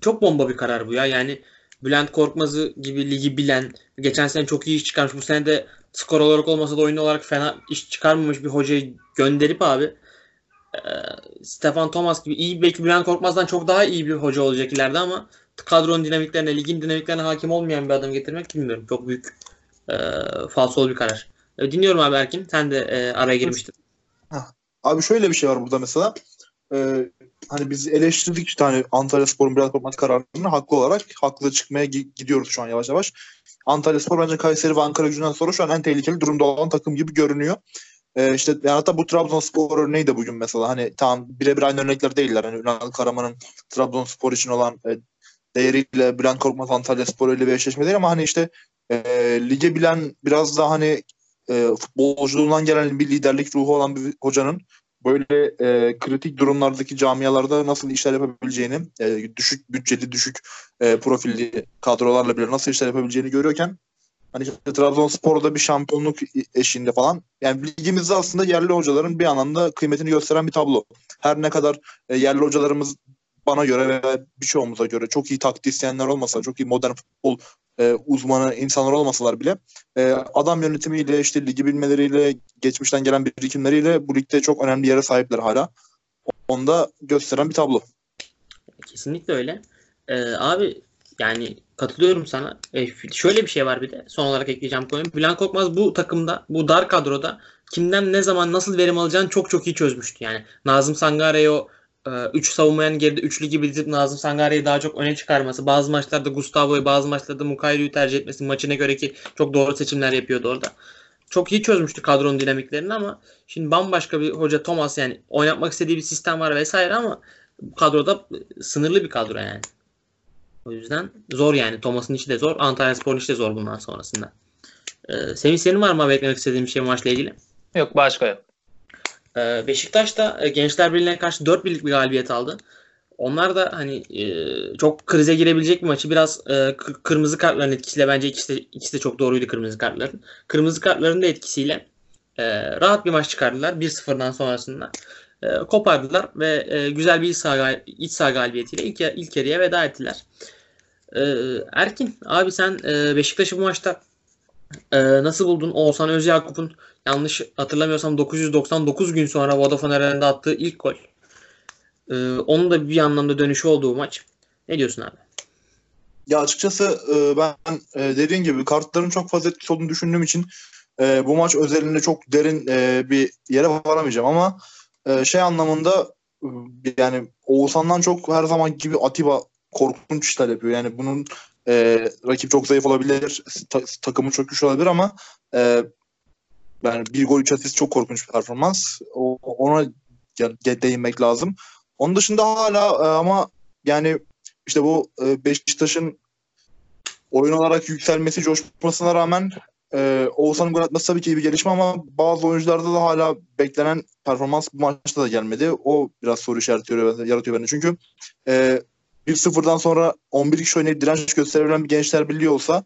çok bomba bir karar bu ya. Yani Bülent Korkmaz'ı gibi ligi bilen, geçen sene çok iyi iş çıkarmış. Bu sene de skor olarak olmasa da oyun olarak fena iş çıkarmamış bir hocayı gönderip abi e, Stefan Thomas gibi iyi belki Bülent Korkmaz'dan çok daha iyi bir hoca olacak ileride ama kadronun dinamiklerine, ligin dinamiklerine hakim olmayan bir adam getirmek bilmiyorum. Çok büyük e, falsolu bir karar. E, dinliyorum abi Erkin. Sen de e, araya girmiştin. Abi şöyle bir şey var burada mesela. Ee, hani biz eleştirdik işte hani Antalya Spor'un biraz korkmaz kararını haklı olarak haklı çıkmaya gidiyoruz şu an yavaş yavaş. Antalya Spor bence Kayseri ve Ankara gücünden sonra şu an en tehlikeli durumda olan takım gibi görünüyor. Ee, işte yani hatta bu Trabzonspor örneği de bugün mesela hani tam birebir aynı örnekler değiller. Hani Ünal Karaman'ın Trabzonspor için olan e, değeriyle Bülent Korkmaz Antalya Spor ile bir eşleşme değil ama hani işte e, lige bilen biraz daha hani e, futbolculuğundan gelen bir liderlik ruhu olan bir hocanın böyle e, kritik durumlardaki camialarda nasıl işler yapabileceğini, e, düşük bütçeli, düşük e, profilli kadrolarla bile nasıl işler yapabileceğini görüyorken hani işte Trabzonspor'da bir şampiyonluk eşiğinde falan yani ligimizde aslında yerli hocaların bir anlamda kıymetini gösteren bir tablo. Her ne kadar e, yerli hocalarımız bana göre ve birçoğumuza göre çok iyi taktisyenler olmasa, çok iyi modern futbol e, uzmanı insanlar olmasalar bile e, adam yönetimiyle işte ligi bilmeleriyle geçmişten gelen birikimleriyle bu ligde çok önemli yere sahipler hala. Onu da gösteren bir tablo. Kesinlikle öyle. Ee, abi yani katılıyorum sana. Ee, şöyle bir şey var bir de son olarak ekleyeceğim konuyu. Bülent Korkmaz bu takımda, bu dar kadroda kimden ne zaman nasıl verim alacağını çok çok iyi çözmüştü. Yani Nazım Sangare'yi o 3 ee, savunmayan geride üçlü gibi dizip Nazım Sangare'yi daha çok öne çıkarması, bazı maçlarda Gustavo'yu, bazı maçlarda Mukayru'yu tercih etmesi, maçına göre ki çok doğru seçimler yapıyordu orada. Çok iyi çözmüştü kadronun dinamiklerini ama şimdi bambaşka bir hoca Thomas yani oynatmak istediği bir sistem var vesaire ama kadroda sınırlı bir kadro yani. O yüzden zor yani. Thomas'ın işi de zor. Antalya Spor'un işi de zor bundan sonrasında. Ee, Semih senin var mı beklemek istediğin bir şey maçla ilgili? Yok başka yok. Ee, Beşiktaş da e, Gençler Birliği'ne karşı 4 birlik bir galibiyet aldı. Onlar da hani e, çok krize girebilecek bir maçı biraz e, kırmızı kartların etkisiyle bence ikisi de, ikisi de çok doğruydu kırmızı kartların. Kırmızı kartların da etkisiyle rahat bir maç çıkardılar 1-0'dan sonrasında. kopardılar ve güzel bir iç saha galibiyetiyle ilk, ilk yarıya veda ettiler. Erkin abi sen Beşiktaş'ı bu maçta nasıl buldun? Oğuzhan Özyakup'un yanlış hatırlamıyorsam 999 gün sonra Vodafone Arena'da attığı ilk gol. Ee, onun da bir anlamda dönüşü olduğu maç. Ne diyorsun abi? Ya açıkçası e, ben e, dediğin gibi kartların çok fazla etkisi olduğunu düşündüğüm için e, bu maç özelinde çok derin bir yere varamayacağım ama şey anlamında yani Oğuzhan'dan çok her zaman gibi Atiba korkunç işler yapıyor. Yani bunun e, rakip çok zayıf olabilir, ta, takımı güçlü olabilir ama e, yani bir gol üç asist çok korkunç bir performans. O, ona değinmek lazım. Onun dışında hala e, ama yani işte bu e, Beşiktaş'ın oyun olarak yükselmesi, coşmasına rağmen e, Oğuzhan'ın gol atması tabii ki iyi bir gelişme ama bazı oyuncularda da hala beklenen performans bu maçta da gelmedi. O biraz soru işareti yaratıyor, bende. Çünkü e, 1-0'dan sonra 11 kişi oynayıp direnç gösterebilen bir gençler birliği olsa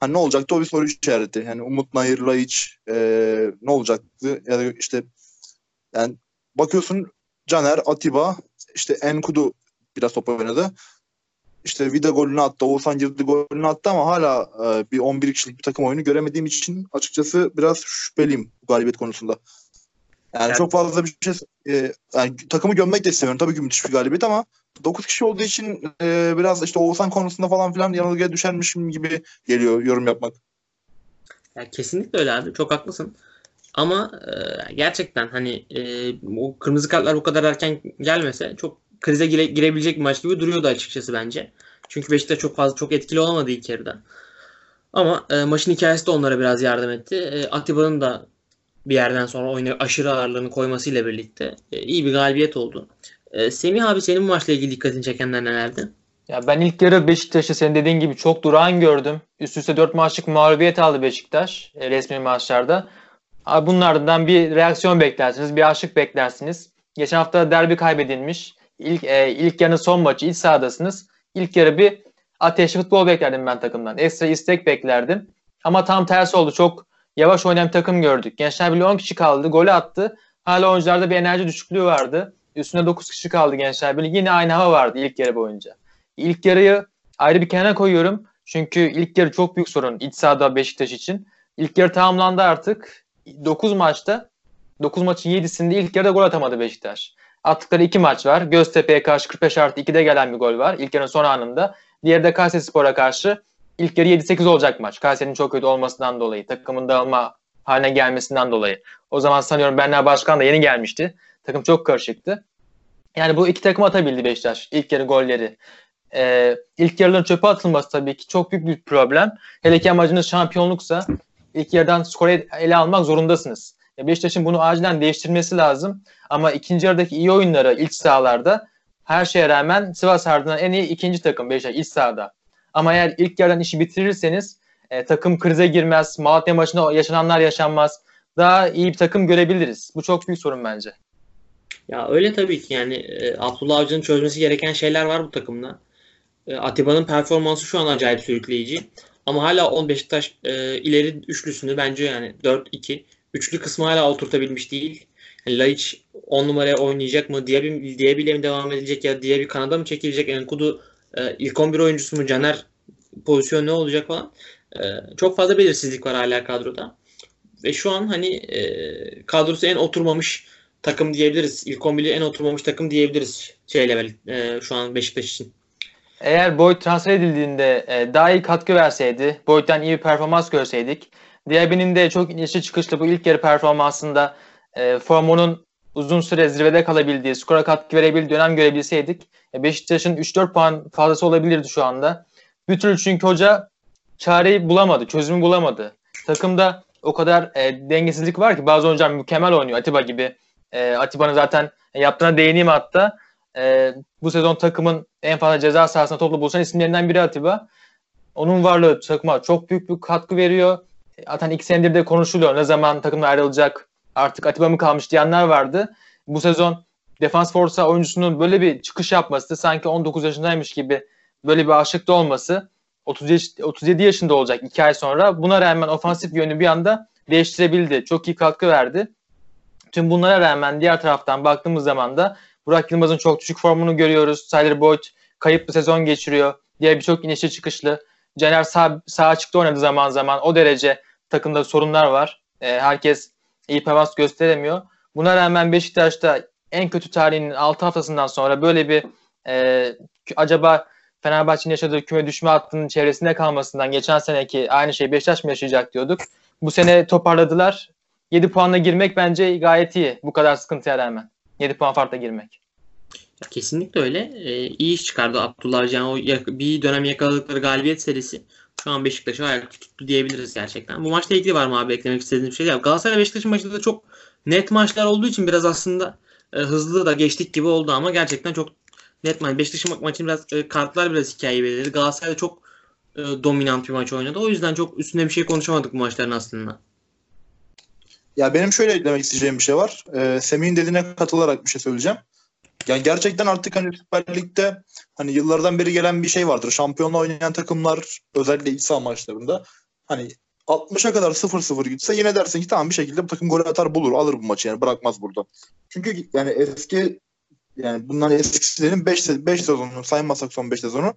hani ne olacaktı o bir soru işareti. Yani Umut Nayır, Laiç e, ne olacaktı? Ya da işte yani bakıyorsun Caner, Atiba, işte Enkudu biraz top oynadı. İşte Vida golünü attı, Oğuzhan girdi golünü attı ama hala e, bir 11 kişilik bir takım oyunu göremediğim için açıkçası biraz şüpheliyim bu galibiyet konusunda. Yani Yani- çok fazla bir şey e, yani takımı gömmek de istemiyorum. Tabii ki müthiş bir galibiyet ama 9 kişi olduğu için e, biraz işte Oğuzhan konusunda falan filan yanılgıya düşermişim gibi geliyor yorum yapmak. Ya kesinlikle öyle abi. Çok haklısın. Ama e, gerçekten hani e, o kırmızı kartlar bu kadar erken gelmese çok krize gire- girebilecek bir maç gibi duruyordu açıkçası bence. Çünkü Beşiktaş çok fazla çok etkili olamadı ilk yarıda. Ama e, maçın hikayesi de onlara biraz yardım etti. E, Atiba'nın da bir yerden sonra oyuna aşırı ağırlığını koymasıyla birlikte e, iyi bir galibiyet oldu. E, Semih abi senin bu maçla ilgili dikkatini çekenler nelerdi? Ya ben ilk yarı Beşiktaş'ı senin dediğin gibi çok durağan gördüm. Üst üste 4 maçlık mağlubiyet aldı Beşiktaş e, resmi maçlarda. Ardından bir reaksiyon beklersiniz, bir aşık beklersiniz. Geçen hafta derbi kaybedilmiş. İlk, e, ilk yarının son maçı, iç sahadasınız. İlk yarı bir ateşli futbol beklerdim ben takımdan. Ekstra istek beklerdim. Ama tam tersi oldu. Çok yavaş oynayan bir takım gördük. Gençler Birliği 10 kişi kaldı, golü attı. Hala oyuncularda bir enerji düşüklüğü vardı. Üstüne 9 kişi kaldı Gençler Birliği. Yine aynı hava vardı ilk yarı boyunca. İlk yarıyı ayrı bir kenara koyuyorum. Çünkü ilk yarı çok büyük sorun iç sahada Beşiktaş için. İlk yarı tamamlandı artık. 9 maçta 9 maçın 7'sinde ilk yarıda gol atamadı Beşiktaş. Attıkları 2 maç var. Göztepe'ye karşı 45 artı 2'de gelen bir gol var. İlk yarının son anında. Diğeri de Kayseri Spor'a karşı ilk yarı 7-8 olacak maç. Kayseri'nin çok kötü olmasından dolayı. Takımın dağılma haline gelmesinden dolayı. O zaman sanıyorum Bernal Başkan da yeni gelmişti. Takım çok karışıktı. Yani bu iki takım atabildi Beşiktaş. İlk yarı golleri. Ee, ilk yarıların çöpe atılması tabii ki çok büyük bir problem. Hele ki amacınız şampiyonluksa ilk yarıdan skoru ele almak zorundasınız. Beşiktaş'ın bunu acilen değiştirmesi lazım. Ama ikinci yarıdaki iyi oyunları iç sahalarda her şeye rağmen Sivas ardından en iyi ikinci takım Beşiktaş iç sahada. Ama eğer ilk yarıdan işi bitirirseniz e, takım krize girmez. Malatya maçında yaşananlar yaşanmaz. Daha iyi bir takım görebiliriz. Bu çok büyük sorun bence. Ya öyle tabii ki yani e, Abdullah Avcı'nın çözmesi gereken şeyler var bu takımda. E, Atiba'nın performansı şu an acayip sürükleyici. Ama hala 10 Beşiktaş e, ileri üçlüsünü bence yani 4-2 üçlü kısmı hala oturtabilmiş değil. Yani Laiç 10 numaraya oynayacak mı diye bir, diye bile mi devam edecek ya diye bir kanada mı çekilecek? Enkudu e, ilk 11 oyuncusu mu? Caner pozisyon ne olacak falan. E, çok fazla belirsizlik var hala kadroda. Ve şu an hani e, kadrosu en oturmamış takım diyebiliriz. İlk 11'i en oturmamış takım diyebiliriz şeyle e, şu an Beşiktaş için. Eğer Boyd transfer edildiğinde e, daha iyi katkı verseydi, Boyd'dan iyi bir performans görseydik, Diaby'nin de çok inişli çıkışlı bu ilk yarı performansında e, Formo'nun uzun süre zirvede kalabildiği, skora katkı verebildiği dönem görebilseydik, e, Beşiktaş'ın 3-4 puan fazlası olabilirdi şu anda. Bir türlü çünkü hoca çareyi bulamadı, çözümü bulamadı. Takımda o kadar e, dengesizlik var ki bazı oyuncular mükemmel oynuyor Atiba gibi. E, Atiba'nın zaten yaptığına değineyim hatta. E, bu sezon takımın en fazla ceza sahasında toplu buluşan isimlerinden biri Atiba. Onun varlığı takıma çok büyük bir katkı veriyor. Zaten iki senedir de konuşuluyor. Ne zaman takımdan ayrılacak artık Atiba mı kalmış diyenler vardı. Bu sezon defans forsa oyuncusunun böyle bir çıkış yapması sanki 19 yaşındaymış gibi böyle bir aşıkta olması 37, 37 yaşında olacak 2 ay sonra. Buna rağmen ofansif yönü bir anda değiştirebildi. Çok iyi katkı verdi. Tüm bunlara rağmen diğer taraftan baktığımız zaman da Burak Yılmaz'ın çok düşük formunu görüyoruz. Tyler Boyd kayıp bir sezon geçiriyor. Diğer birçok inişli çıkışlı. Caner sağ, sağ açıkta oynadı zaman zaman. O derece takımda sorunlar var. E, herkes iyi performans gösteremiyor. Buna rağmen Beşiktaş'ta en kötü tarihinin 6 haftasından sonra böyle bir e, acaba Fenerbahçe'nin yaşadığı küme düşme hattının çevresinde kalmasından geçen seneki aynı şey Beşiktaş mı yaşayacak diyorduk. Bu sene toparladılar. 7 puanla girmek bence gayet iyi bu kadar sıkıntıya rağmen. 7 puan farkla girmek. Kesinlikle öyle. Ee, iyi iş çıkardı Abdullah Can. O bir dönem yakaladıkları galibiyet serisi şu an Beşiktaş'ı ayakta tuttu diyebiliriz gerçekten. Bu maçla ilgili var mı abi eklemek istediğiniz bir şey? Ya Galatasaray Beşiktaş'ın maçında da çok net maçlar olduğu için biraz aslında e, hızlı da geçtik gibi oldu ama gerçekten çok net maç. Beşiktaş'ın maçın biraz e, kartlar biraz hikaye belirledi. Galatasaray da çok e, dominant bir maç oynadı. O yüzden çok üstüne bir şey konuşamadık bu maçların aslında. Ya benim şöyle eklemek isteyeceğim bir şey var. Ee, Semih'in dediğine katılarak bir şey söyleyeceğim. Yani gerçekten artık hani Süper Lig'de hani yıllardan beri gelen bir şey vardır. Şampiyonla oynayan takımlar özellikle iç saha maçlarında hani 60'a kadar 0-0 gitse yine dersin ki tamam bir şekilde bu takım gol atar bulur alır bu maçı yani bırakmaz burada. Çünkü yani eski yani bundan eskilerin 5 5 sezonunu saymazsak son 5 sezonu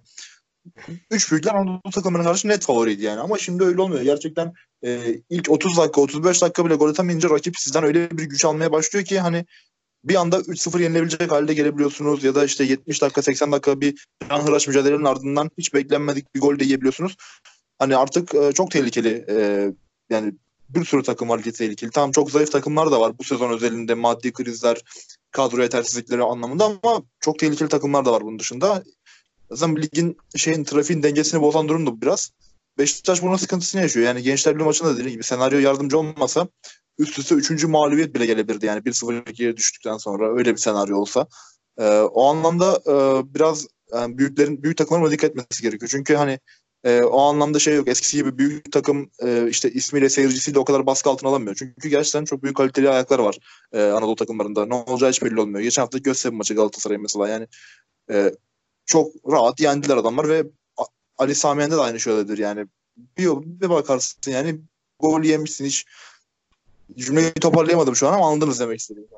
3 büyükler Anadolu takımına karşı net favoriydi yani. Ama şimdi öyle olmuyor. Gerçekten e, ilk 30 dakika 35 dakika bile gol atamayınca rakip sizden öyle bir güç almaya başlıyor ki hani bir anda 3-0 yenilebilecek halde gelebiliyorsunuz ya da işte 70 dakika 80 dakika bir can hıraş mücadelenin ardından hiç beklenmedik bir gol de yiyebiliyorsunuz. Hani artık e, çok tehlikeli e, yani bir sürü takım var ligde tehlikeli. Tamam çok zayıf takımlar da var bu sezon özelinde maddi krizler, kadro yetersizlikleri anlamında ama çok tehlikeli takımlar da var bunun dışında. Zaten ligin şeyin trafiğin dengesini bozan durum da biraz. Beşiktaş bunun sıkıntısını yaşıyor. Yani Gençler Birliği maçında dediğim gibi senaryo yardımcı olmasa üst üste üçüncü mağlubiyet bile gelebilirdi. Yani 1-0-2'ye düştükten sonra öyle bir senaryo olsa. Ee, o anlamda e, biraz yani büyüklerin büyük takımların dikkat etmesi gerekiyor. Çünkü hani e, o anlamda şey yok. Eskisi gibi büyük takım e, işte ismiyle seyircisiyle o kadar baskı altına alamıyor. Çünkü gerçekten çok büyük kaliteli ayaklar var e, Anadolu takımlarında. Ne olacağı hiç belli olmuyor. Geçen hafta Göztepe maçı Galatasaray mesela yani e, çok rahat yendiler adamlar ve Ali Samiyen'de de aynı şöyledir yani. Bir, bir bakarsın yani gol yemişsin hiç cümleyi toparlayamadım şu an ama anladınız demek istediğim.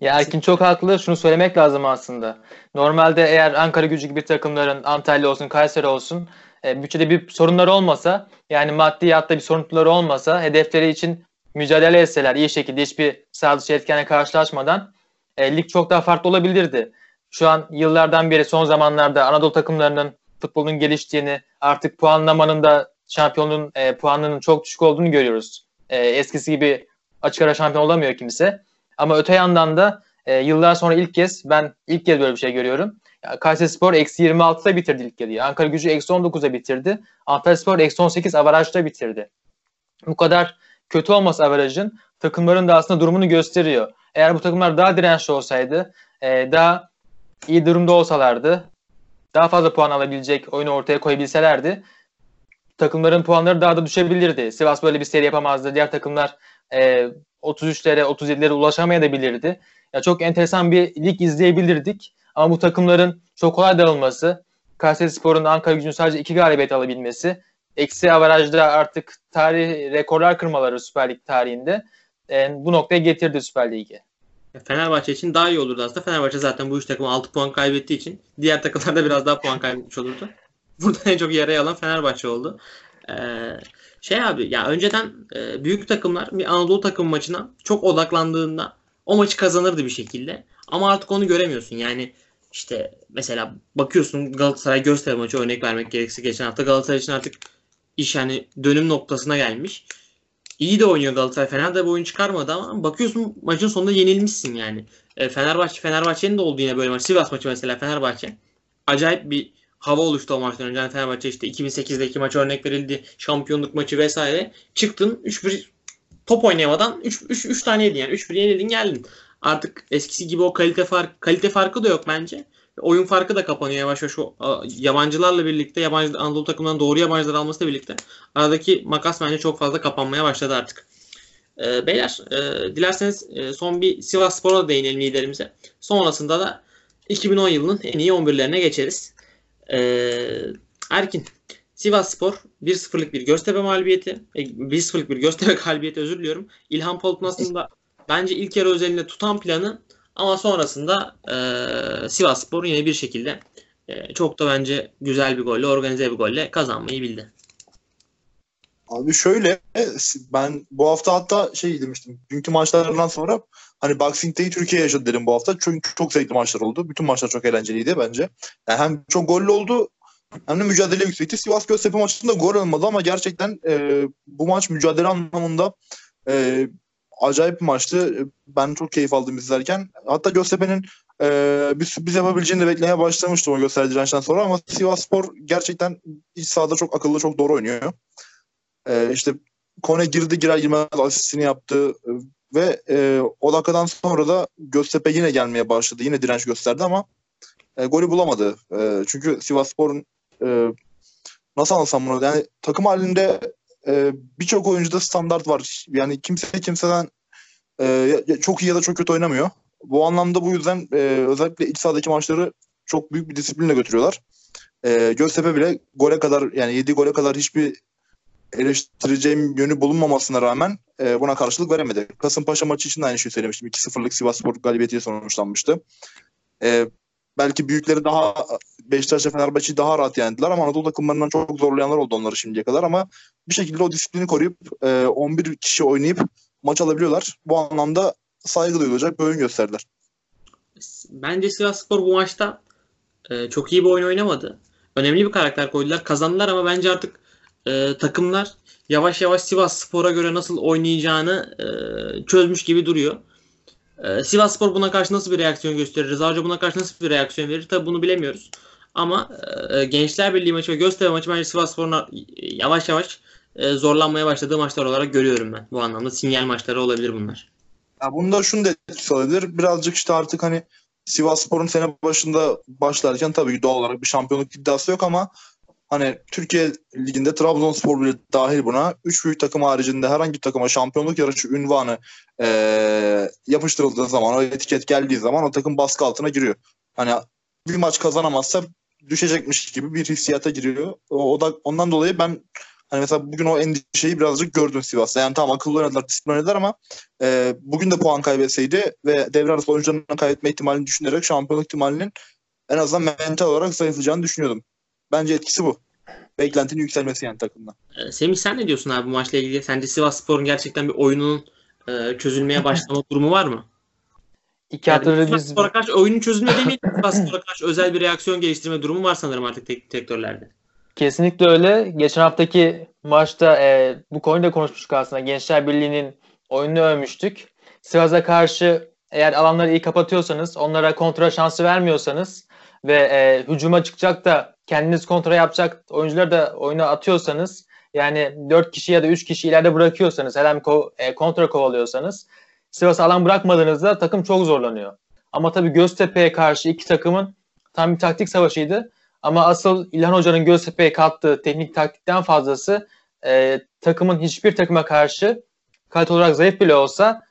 Ya Erkin çok haklı. Şunu söylemek lazım aslında. Normalde eğer Ankara gücü gibi takımların Antalya olsun, Kayseri olsun e, bütçede bir sorunları olmasa yani maddiyatta bir sorunları olmasa hedefleri için mücadele etseler iyi şekilde hiçbir sağ dışı etkenle karşılaşmadan e, lig çok daha farklı olabilirdi. Şu an yıllardan beri son zamanlarda Anadolu takımlarının futbolun geliştiğini artık puanlamanın da şampiyonluğun e, puanının çok düşük olduğunu görüyoruz. E, eskisi gibi açık ara şampiyon olamıyor kimse. Ama öte yandan da e, yıllar sonra ilk kez ben ilk kez böyle bir şey görüyorum. Kayseri Spor eksi 26'da bitirdi ilk yarıyı. Ankara gücü eksi 19'a bitirdi. Antalya Spor eksi 18 avarajda bitirdi. Bu kadar kötü olması avarajın takımların da aslında durumunu gösteriyor. Eğer bu takımlar daha dirençli olsaydı, e, daha iyi durumda olsalardı, daha fazla puan alabilecek oyunu ortaya koyabilselerdi takımların puanları daha da düşebilirdi. Sivas böyle bir seri yapamazdı. Diğer takımlar e, 33'lere, 37'lere ulaşamayabilirdi. Ya çok enteresan bir lig izleyebilirdik. Ama bu takımların çok kolay dağılması, Kayseri Spor'un Ankara gücünün sadece iki galibiyet alabilmesi, eksi avarajda artık tarih rekorlar kırmaları Süper Lig tarihinde e, bu noktaya getirdi Süper Lig'i. Fenerbahçe için daha iyi olurdu aslında. Fenerbahçe zaten bu üç takım 6 puan kaybettiği için diğer takımlar da biraz daha puan kaybetmiş olurdu. [laughs] Burada en çok yere alan Fenerbahçe oldu. Ee, şey abi ya önceden e, büyük takımlar bir Anadolu takım maçına çok odaklandığında o maçı kazanırdı bir şekilde. Ama artık onu göremiyorsun. Yani işte mesela bakıyorsun Galatasaray Göztepe maçı örnek vermek gerekirse geçen hafta Galatasaray için artık iş yani dönüm noktasına gelmiş. İyi de oynuyor Galatasaray. Fena da bir oyun çıkarmadı ama bakıyorsun maçın sonunda yenilmişsin yani. E, Fenerbahçe Fenerbahçe'nin de oldu yine böyle maç. Sivas maçı mesela Fenerbahçe. Acayip bir hava oluştu o maçtan önce. Yani Fenerbahçe işte 2008'deki maç örnek verildi. Şampiyonluk maçı vesaire. Çıktın 3-1 top oynayamadan 3 3 3 tane yedin yani. 3-1 yenildin geldin. Artık eskisi gibi o kalite fark kalite farkı da yok bence. Oyun farkı da kapanıyor yavaş yavaş o yabancılarla birlikte yabancı Anadolu takımından doğru yabancılar almasıyla birlikte aradaki makas bence çok fazla kapanmaya başladı artık. E, beyler e, dilerseniz e, son bir Sivas Spor'a değinelim liderimize. Sonrasında da 2010 yılının en iyi 11'lerine geçeriz. E, Erkin Sivas Spor 1-0'lık bir Göztepe mağlubiyeti. 1-0'lık bir Göztepe [laughs] galibiyeti özür diliyorum. İlhan Palut'un aslında bence ilk yarı özelinde tutan planı ama sonrasında e, Sivas Spor yine bir şekilde e, çok da bence güzel bir golle, organize bir golle kazanmayı bildi. Abi şöyle ben bu hafta hatta şey demiştim. Dünkü maçlardan sonra hani Boxing Day'i Türkiye yaşadı dedim bu hafta. Çünkü çok zevkli maçlar oldu. Bütün maçlar çok eğlenceliydi bence. Yani hem çok gollü oldu hem de mücadele yüksekti. Sivas Göztepe maçında gol olmadı ama gerçekten e, bu maç mücadele anlamında e, acayip bir maçtı. Ben çok keyif aldım izlerken. Hatta Göztepe'nin e, bir sürpriz yapabileceğini de beklemeye başlamıştım o gösterdiği dirençten sonra ama Sivas Spor gerçekten iç sahada çok akıllı, çok doğru oynuyor. E, işte Kone girdi girer girmez asistini yaptı Ve e, o dakikadan sonra da Göztepe yine gelmeye başladı. Yine direnç gösterdi ama e, golü bulamadı. E, çünkü Sivasspor'un e, nasıl anlatsam bunu? Yani takım halinde e, birçok oyuncuda standart var. Yani kimse kimseden e, çok iyi ya da çok kötü oynamıyor. Bu anlamda bu yüzden e, özellikle iç sahadaki maçları çok büyük bir disiplinle götürüyorlar. E, Göztepe bile gole kadar yani 7 gole kadar hiçbir eleştireceğim yönü bulunmamasına rağmen e, buna karşılık veremedi. Kasımpaşa maçı için de aynı şeyi söylemiştim. 2-0'lık Sivasspor galibiyetiyle sonuçlanmıştı. E, belki büyükleri daha Beşiktaş'la Fenerbahçe'yi daha rahat yendiler ama Anadolu takımlarından çok zorlayanlar oldu onları şimdiye kadar ama bir şekilde o disiplini koruyup e, 11 kişi oynayıp maç alabiliyorlar. Bu anlamda saygı duyulacak bir oyun gösterdiler. Bence Sivasspor bu maçta e, çok iyi bir oyun oynamadı. Önemli bir karakter koydular. Kazandılar ama bence artık e, takımlar yavaş yavaş Sivas Spor'a göre nasıl oynayacağını e, çözmüş gibi duruyor. E, Sivas Spor buna karşı nasıl bir reaksiyon gösterir? Hoca buna karşı nasıl bir reaksiyon verir? Tabi bunu bilemiyoruz. Ama e, Gençler Birliği maçı ve Göztepe maçı bence Sivas Spor'un yavaş yavaş e, zorlanmaya başladığı maçlar olarak görüyorum ben. Bu anlamda sinyal maçları olabilir bunlar. Ya bunda şunu da etkisi. Birazcık işte artık hani Sivas Spor'un sene başında başlarken tabii ki doğal olarak bir şampiyonluk iddiası yok ama hani Türkiye Ligi'nde Trabzonspor bile dahil buna. Üç büyük takım haricinde herhangi bir takıma şampiyonluk yarışı ünvanı e, yapıştırıldığı zaman, o etiket geldiği zaman o takım baskı altına giriyor. Hani bir maç kazanamazsa düşecekmiş gibi bir hissiyata giriyor. O, o da ondan dolayı ben Hani mesela bugün o endişeyi birazcık gördüm Sivas'ta. Yani tamam akıllı oynadılar, disiplin oynadılar ama e, bugün de puan kaybetseydi ve devre arası oyuncularının kaybetme ihtimalini düşünerek şampiyonluk ihtimalinin en azından mental olarak zayıflayacağını düşünüyordum. Bence etkisi bu. Beklentinin yükselmesi yani takımda. Ee, Semih sen ne diyorsun abi bu maçla ilgili? Sence Sivas Spor'un gerçekten bir oyunun e, çözülmeye başlama [laughs] durumu var mı? İki yani haftadır biz... Spor'a karşı oyunun çözülme demeyelim. Sivas Spor'a karşı özel bir reaksiyon geliştirme durumu var sanırım artık tek sektörlerde. Kesinlikle öyle. Geçen haftaki maçta e, bu konuda konuşmuştuk aslında. Gençler Birliği'nin oyununu övmüştük. Sivas'a karşı eğer alanları iyi kapatıyorsanız, onlara kontra şansı vermiyorsanız ve e, hücuma çıkacak da kendiniz kontra yapacak oyuncuları da oyuna atıyorsanız yani 4 kişi ya da 3 kişi ileride bırakıyorsanız, her ko- e, kontra kovalıyorsanız Sivas'a alan bırakmadığınızda takım çok zorlanıyor. Ama tabii Göztepe'ye karşı iki takımın tam bir taktik savaşıydı. Ama asıl İlhan Hoca'nın Göztepe'ye kattığı teknik taktikten fazlası e, takımın hiçbir takıma karşı kalite olarak zayıf bile olsa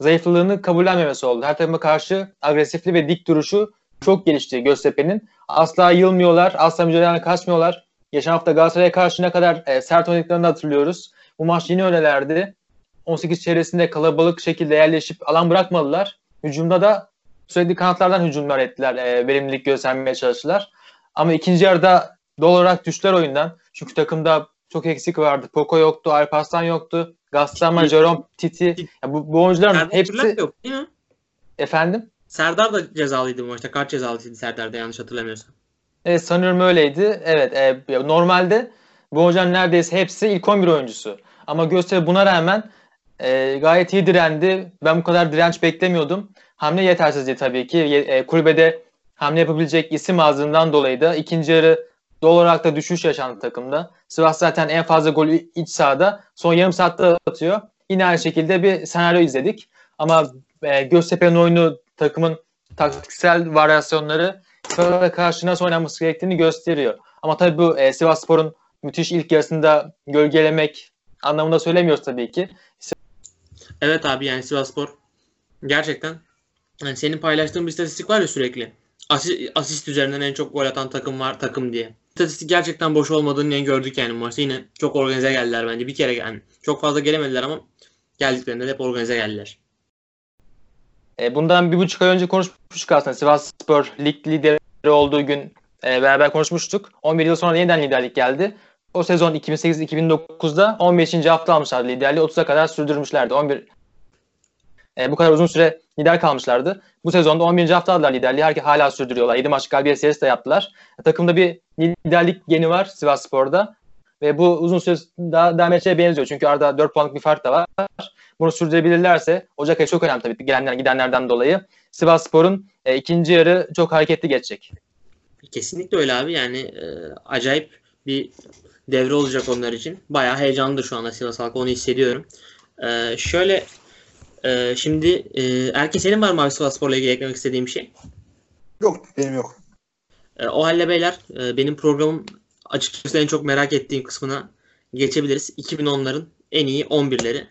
zayıflığını kabullenmemesi oldu. Her takıma karşı agresifli ve dik duruşu çok gelişti Göztepe'nin. Asla yılmıyorlar, asla mücadeleden kaçmıyorlar. Geçen hafta Galatasaray'a karşı ne kadar e, sert oynadıklarını hatırlıyoruz. Bu maç yine öylelerdi. 18 çevresinde kalabalık şekilde yerleşip alan bırakmadılar. Hücumda da sürekli kanatlardan hücumlar ettiler. E, verimlilik göstermeye çalıştılar. Ama ikinci yarıda doğal olarak düştüler oyundan. Çünkü takımda çok eksik vardı. Poco yoktu, Alparslan yoktu. Gassama, Jerome, Titi. Ya bu, bu oyuncuların hepsi... Yok? Efendim? Serdar da cezalıydı bu maçta. Kart cezalıydı Serdar'da yanlış hatırlamıyorsam. Evet sanıyorum öyleydi. Evet e, normalde bu hocanın neredeyse hepsi ilk 11 oyuncusu. Ama Göztepe buna rağmen e, gayet iyi direndi. Ben bu kadar direnç beklemiyordum. Hamle yetersizliği tabii ki. E, kulübede hamle yapabilecek isim azlığından dolayı da ikinci yarı doğal olarak da düşüş yaşandı takımda. Sivas zaten en fazla golü iç sahada son yarım saatte atıyor. Yine aynı şekilde bir senaryo izledik. Ama e, Göztepe'nin oyunu takımın taktiksel varyasyonları Sivas'a karşı nasıl oynanması gerektiğini gösteriyor. Ama tabii bu e, Sivas Spor'un müthiş ilk yarısında gölgelemek anlamında söylemiyoruz tabii ki. Evet abi yani Sivas Spor gerçekten yani senin paylaştığın bir istatistik var ya sürekli asist, asist üzerinden en çok gol atan takım var takım diye. İstatistik gerçekten boş olmadığını yani gördük yani maçta. Yine çok organize geldiler bence. Bir kere yani çok fazla gelemediler ama geldiklerinde de hep organize geldiler. E, bundan bir buçuk ay önce konuşmuştuk aslında. Sivas Spor lig lideri olduğu gün e, beraber konuşmuştuk. 11 yıl sonra yeniden liderlik geldi. O sezon 2008-2009'da 15. hafta almışlardı liderliği. 30'a kadar sürdürmüşlerdi. 11 e, bu kadar uzun süre lider kalmışlardı. Bu sezonda 11. hafta aldılar liderliği. Herkes hala sürdürüyorlar. 7 maç galibiyet serisi de yaptılar. E, takımda bir liderlik geni var Sivas Spor'da. Ve bu uzun süre daha devam edeceğe benziyor. Çünkü arada 4 puanlık bir fark da var. Bunu sürdürebilirlerse Ocak ayı çok önemli tabii gelenler gidenlerden dolayı. Sivas Spor'un e, ikinci yarı çok hareketli geçecek. Kesinlikle öyle abi. Yani e, acayip bir devre olacak onlar için. Bayağı heyecanlıdır şu anda Sivas halkı onu hissediyorum. E, şöyle Ee, şimdi e, Erkin senin var mı abi Sivas Spor'la ilgili eklemek istediğin bir şey? Yok benim yok. E, o halde beyler e, benim programım açıkçası en çok merak ettiğim kısmına geçebiliriz. 2010'ların en iyi 11'leri.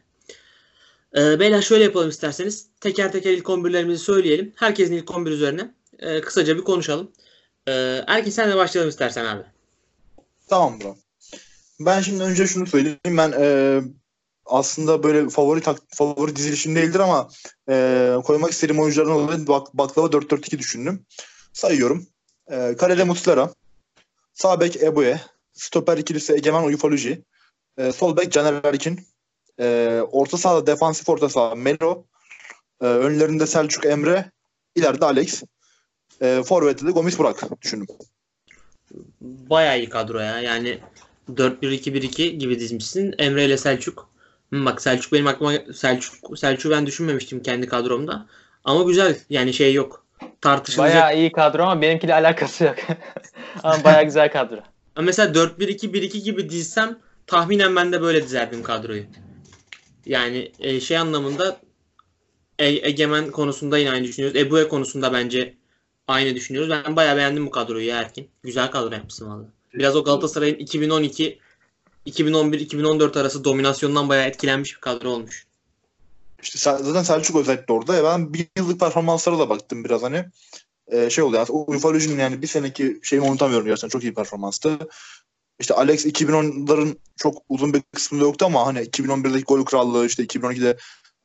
E, beyler şöyle yapalım isterseniz. Teker teker ilk 11'lerimizi söyleyelim. Herkesin ilk 11 üzerine e, kısaca bir konuşalım. E, Erkin sen de başlayalım istersen abi. Tamam bro. Ben şimdi önce şunu söyleyeyim. Ben e, aslında böyle favori tak, favori dizilişim değildir ama e, koymak istediğim oyuncuların olarak bak, baklava 4-4-2 düşündüm. Sayıyorum. E, kalede Muslera. Sağ bek Ebuye. Stoper ikilisi Egemen Uyufoluji. E, sol bek Caner Erkin. E, orta sahada defansif orta saha Melo. E, önlerinde Selçuk Emre. İleride Alex. E, Forvet'te de Gomis Burak düşündüm. Bayağı iyi kadro ya. Yani 4-1-2-1-2 gibi dizmişsin. Emre ile Selçuk. Bak Selçuk benim aklıma Selçuk Selçuk'u ben düşünmemiştim kendi kadromda. Ama güzel. Yani şey yok. Tartışılacak. Bayağı iyi kadro ama benimkiyle alakası yok. [laughs] ama bayağı güzel kadro. Mesela 4-1-2-1-2 gibi dizsem tahminen ben de böyle dizerdim kadroyu. Yani e, şey anlamında e, Egemen konusunda yine aynı düşünüyoruz. Ebu'ye konusunda bence aynı düşünüyoruz. Ben bayağı beğendim bu kadroyu ya Erkin. Güzel kadro yapmışsın valla. Biraz o Galatasaray'ın 2012 2011-2014 arası dominasyondan bayağı etkilenmiş bir kadro olmuş. İşte zaten Selçuk özellikle orada. Ya ben bir yıllık performanslara da baktım biraz hani. Ee, şey oluyor. Yani, Ufaluj'un yani bir seneki şeyimi unutamıyorum gerçekten. Çok iyi performanstı. İşte Alex 2010'ların çok uzun bir kısmında yoktu ama hani 2011'deki gol krallığı işte 2012'de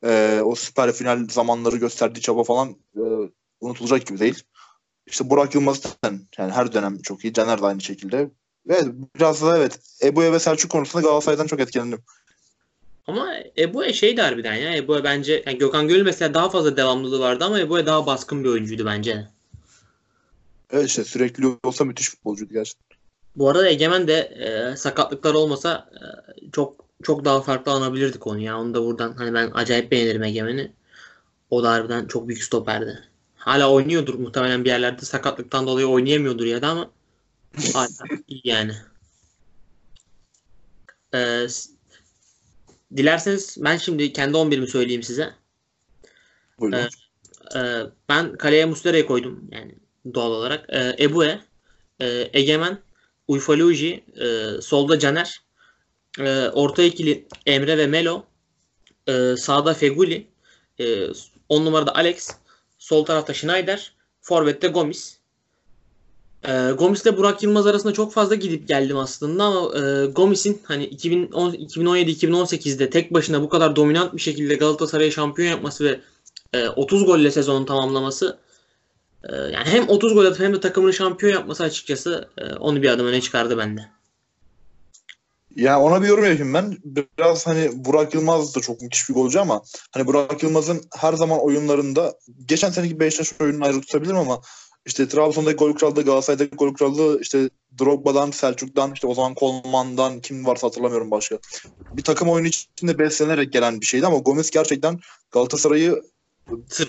e, o süper final zamanları gösterdiği çaba falan e, unutulacak gibi değil. İşte Burak Yılmaz zaten yani her dönem çok iyi. Caner de aynı şekilde. Evet biraz da evet Ebu'ya ve Selçuk konusunda Galatasaray'dan çok etkilendim. Ama Ebu'ya şey de harbiden ya. Ebu'ya bence yani Gökhan Gönül mesela daha fazla devamlılığı vardı ama Ebu'ya daha baskın bir oyuncuydu bence. Evet işte sürekli olsa müthiş futbolcuydu gerçekten. Bu arada Egemen de e, sakatlıklar olmasa e, çok çok daha farklı anabilirdik onu ya. Onu da buradan hani ben acayip beğenirim Egemen'i. O da harbiden çok büyük stoperdi. Hala oynuyordur muhtemelen bir yerlerde sakatlıktan dolayı oynayamıyordur ya da ama [laughs] hala iyi yani. E, s- dilerseniz ben şimdi kendi 11'imi söyleyeyim size. Buyurun. Ee, ben kaleye Muslera'yı koydum yani doğal olarak. Ee, Ebue, e, Egemen, Uyfaluji, e, solda Caner, e, orta ikili Emre ve Melo, e, sağda Feguli, e, 10 numarada Alex, sol tarafta Schneider, forvette Gomis. E, Gomis ile Burak Yılmaz arasında çok fazla gidip geldim aslında ama e, Gomis'in hani 2010 2017-2018'de tek başına bu kadar dominant bir şekilde Galatasaray'ı şampiyon yapması ve e, 30 golle sezonu tamamlaması e, yani hem 30 gol atıp hem de takımını şampiyon yapması açıkçası e, onu bir adım öne çıkardı bende. Yani ona bir yorum yapayım ben. Biraz hani Burak Yılmaz da çok müthiş bir golcü ama hani Burak Yılmaz'ın her zaman oyunlarında geçen seneki Beşiktaş oyununu ayrı tutabilirim ama işte Trabzon'daki gol krallığı, Galatasaray'daki gol krallığı işte Drogba'dan, Selçuk'tan, işte o zaman Kolman'dan kim varsa hatırlamıyorum başka. Bir takım oyunu içinde beslenerek gelen bir şeydi ama Gomez gerçekten Galatasaray'ı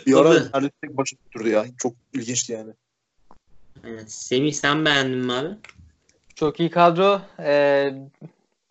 bir ara neredeyse tek başına götürdü ya. Çok ilginçti yani. Evet. Semih sen beğendin mi abi? Çok iyi kadro. Ee,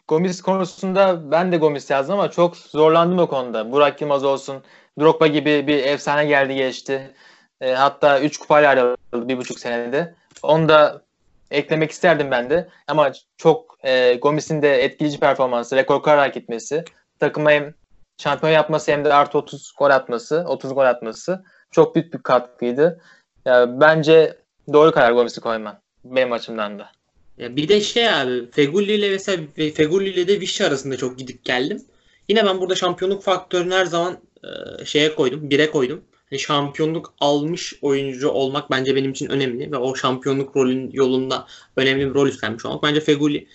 Gomis konusunda ben de Gomis yazdım ama çok zorlandım o konuda. Burak Yılmaz olsun, Drogba gibi bir efsane geldi geçti. Ee, hatta 3 kupayla ayrıldı bir buçuk senede. Onu da eklemek isterdim ben de. Ama çok e, Gomis'in de etkileyici performansı, rekor kırarak gitmesi, takıma hem şampiyon yapması hem de artı 30 gol atması, 30 gol atması çok büyük bir katkıydı. Ya, bence doğru karar Gomis'i koyman. Benim açımdan da. Ya bir de şey abi Feguli ile mesela Feguli ile de Vişça arasında çok gidip geldim. Yine ben burada şampiyonluk faktörünü her zaman e, şeye koydum, bire koydum. Hani şampiyonluk almış oyuncu olmak bence benim için önemli ve o şampiyonluk rolün yolunda önemli bir rol üstlenmiş olmak. Bence Feguli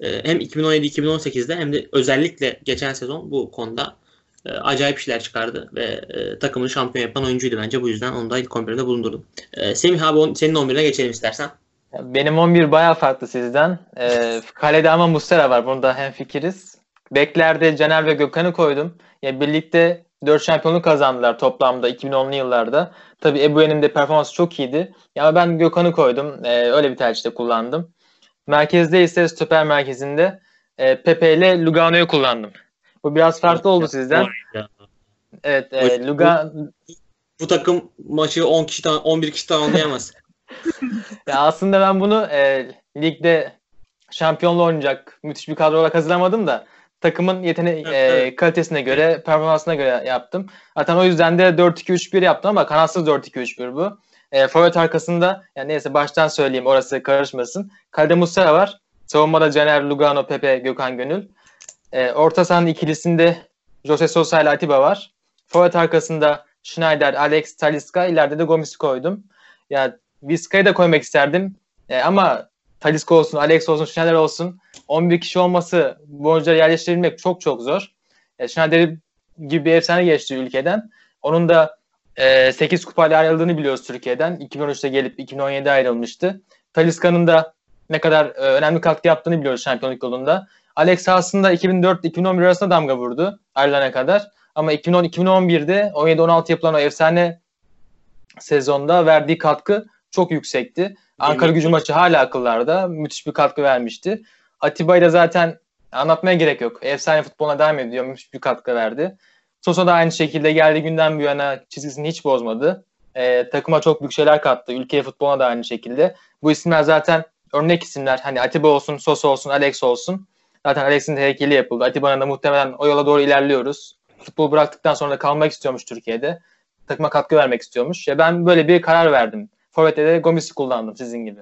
e, hem 2017-2018'de hem de özellikle geçen sezon bu konuda e, acayip işler çıkardı ve e, takımını şampiyon yapan oyuncuydu bence. Bu yüzden onu da ilk 11'de bulundurdum. Semih abi senin 11'ine geçelim istersen. Benim 11 bayağı farklı sizden. Ee, kalede ama Muslera var. Bunda hem fikiriz. Beklerde Caner ve Gökhan'ı koydum. Ya birlikte 4 şampiyonluk kazandılar toplamda 2010'lu yıllarda. Tabii Ebu'nun de performansı çok iyiydi. Ya ben Gökhan'ı koydum. Ee, öyle bir tercihte kullandım. Merkezde ise stoper merkezinde e, Pepe ile Lugano'yu kullandım. Bu biraz farklı oldu sizden. Evet, e, Lugan Bu takım maçı 10 kişi 11 kişi tamamlayamaz. [laughs] ya aslında ben bunu e, ligde şampiyonluğu oynayacak müthiş bir kadro olarak hazırlamadım da takımın yeteneği Evet, e, evet. kalitesine göre, performansına göre yaptım. Zaten o yüzden de 4-2-3-1 yaptım ama kanatsız 4-2-3-1 bu. E, forvet arkasında yani neyse baştan söyleyeyim orası karışmasın. Kalede Muslera var. Savunmada Caner, Lugano, Pepe, Gökhan Gönül. E, orta sahanın ikilisinde Jose Sosa ile Atiba var. Forvet arkasında Schneider, Alex, Talisca. ileride de Gomis'i koydum. Ya Vizca'yı da koymak isterdim. E, ama Talisca olsun, Alex olsun, Schneider olsun 11 kişi olması bu oyuncuları yerleştirebilmek çok çok zor. E, Schneider gibi bir efsane geçti ülkeden. Onun da e, 8 kupayla ayrıldığını biliyoruz Türkiye'den. 2013'te gelip 2017'de ayrılmıştı. Talisca'nın da ne kadar e, önemli katkı yaptığını biliyoruz şampiyonluk yolunda. Alex aslında 2004-2011 arasında damga vurdu ayrılana kadar. Ama 2010-2011'de 17-16 yapılan o efsane sezonda verdiği katkı çok yüksekti. Ankara gücü maçı hala akıllarda. Müthiş bir katkı vermişti. Atiba'yı da zaten anlatmaya gerek yok. Efsane futboluna devam ediyor. Müthiş bir katkı verdi. Sosa da aynı şekilde geldiği günden bu yana çizgisini hiç bozmadı. Ee, takıma çok büyük şeyler kattı. Ülkeye futboluna da aynı şekilde. Bu isimler zaten örnek isimler. Hani Atiba olsun, Sosa olsun, Alex olsun. Zaten Alex'in de heykeli yapıldı. Atiba'nın da muhtemelen o yola doğru ilerliyoruz. Futbol bıraktıktan sonra da kalmak istiyormuş Türkiye'de. Takıma katkı vermek istiyormuş. Ya ben böyle bir karar verdim. Forvet'te de Gomis'i kullandım sizin gibi.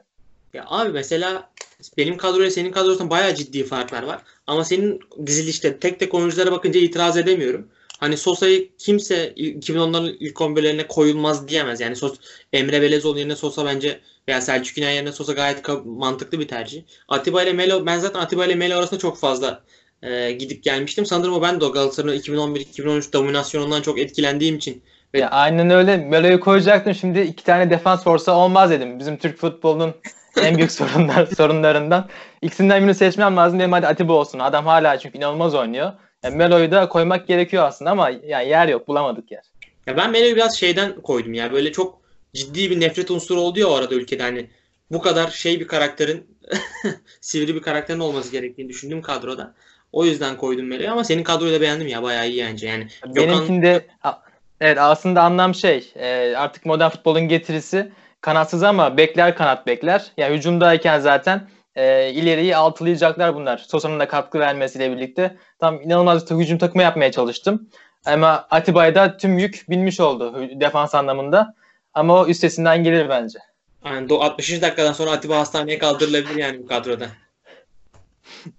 Ya abi mesela benim kadroyla senin kadrosundan bayağı ciddi farklar var. Ama senin dizilişte tek tek oyunculara bakınca itiraz edemiyorum. Hani Sosa'yı kimse 2010'ların ilk 11'lerine koyulmaz diyemez. Yani Sos Emre Belezoğlu yerine Sosa bence veya Selçuk İnan yerine Sosa gayet mantıklı bir tercih. Atiba ile Melo ben zaten Atiba ile Melo arasında çok fazla e, gidip gelmiştim. Sanırım o ben de o Galatasaray'ın 2011-2013 dominasyonundan çok etkilendiğim için Ya aynen öyle. Melo'yu koyacaktım. Şimdi iki tane defans forsa olmaz dedim. Bizim Türk futbolunun en büyük [laughs] sorunlar sorunlarından. İkisinden birini seçmem lazım. Dedim hadi Atiba olsun. Adam hala çünkü inanılmaz oynuyor. Yani Melo'yu da koymak gerekiyor aslında ama yani yer yok. Bulamadık yer. Ya ben Melo'yu biraz şeyden koydum ya. Böyle çok ciddi bir nefret unsuru oldu ya o arada ülkede. Hani bu kadar şey bir karakterin [laughs] sivri bir karakterin olması gerektiğini düşündüm kadroda. O yüzden koydum Melo'yu ama senin kadroyu da beğendim ya. Bayağı iyi bence. Yani Gökhan- Benimkinde a- evet aslında anlam şey e, artık modern futbolun getirisi kanatsız ama bekler kanat bekler. Yani hücumdayken zaten e, ileriyi altılayacaklar bunlar. Sosa'nın da katkı vermesiyle birlikte. Tam inanılmaz bir hücum takımı yapmaya çalıştım. Ama Atiba'ya da tüm yük binmiş oldu defans anlamında. Ama o üstesinden gelir bence. yani do- 60. dakikadan sonra Atiba hastaneye kaldırılabilir yani bu kadroda.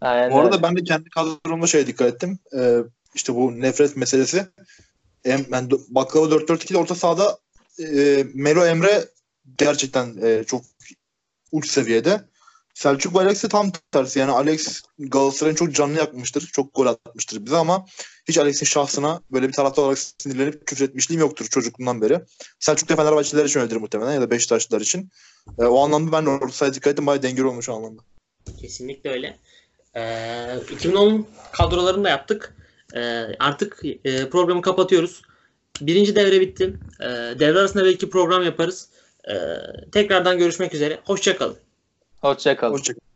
Aynen Bu arada ben de kendi kadromda şeye dikkat ettim. Ee, işte bu nefret meselesi. Em, do- baklava 4-4-2'de orta sahada e, Melo Emre gerçekten e, çok uç seviyede. Selçuk ve Alex tam tersi. Yani Alex Galatasaray'ın çok canını yakmıştır. Çok gol atmıştır bize ama hiç Alex'in şahsına böyle bir taraftar olarak sinirlenip küfür etmişliğim yoktur çocukluğundan beri. Selçuk da Fenerbahçeliler için öyledir muhtemelen ya da Beşiktaşlılar için. E, o anlamda ben orta sahaya dikkat ettim. Bayağı dengeli olmuş o anlamda. Kesinlikle öyle. Ee, 2010 kadrolarını da yaptık. Ee, artık e, programı kapatıyoruz. Birinci devre bitti. Ee, devre arasında belki program yaparız. Ee, tekrardan görüşmek üzere. Hoşçakalın. Hoşça kalın. Hoşçakalın.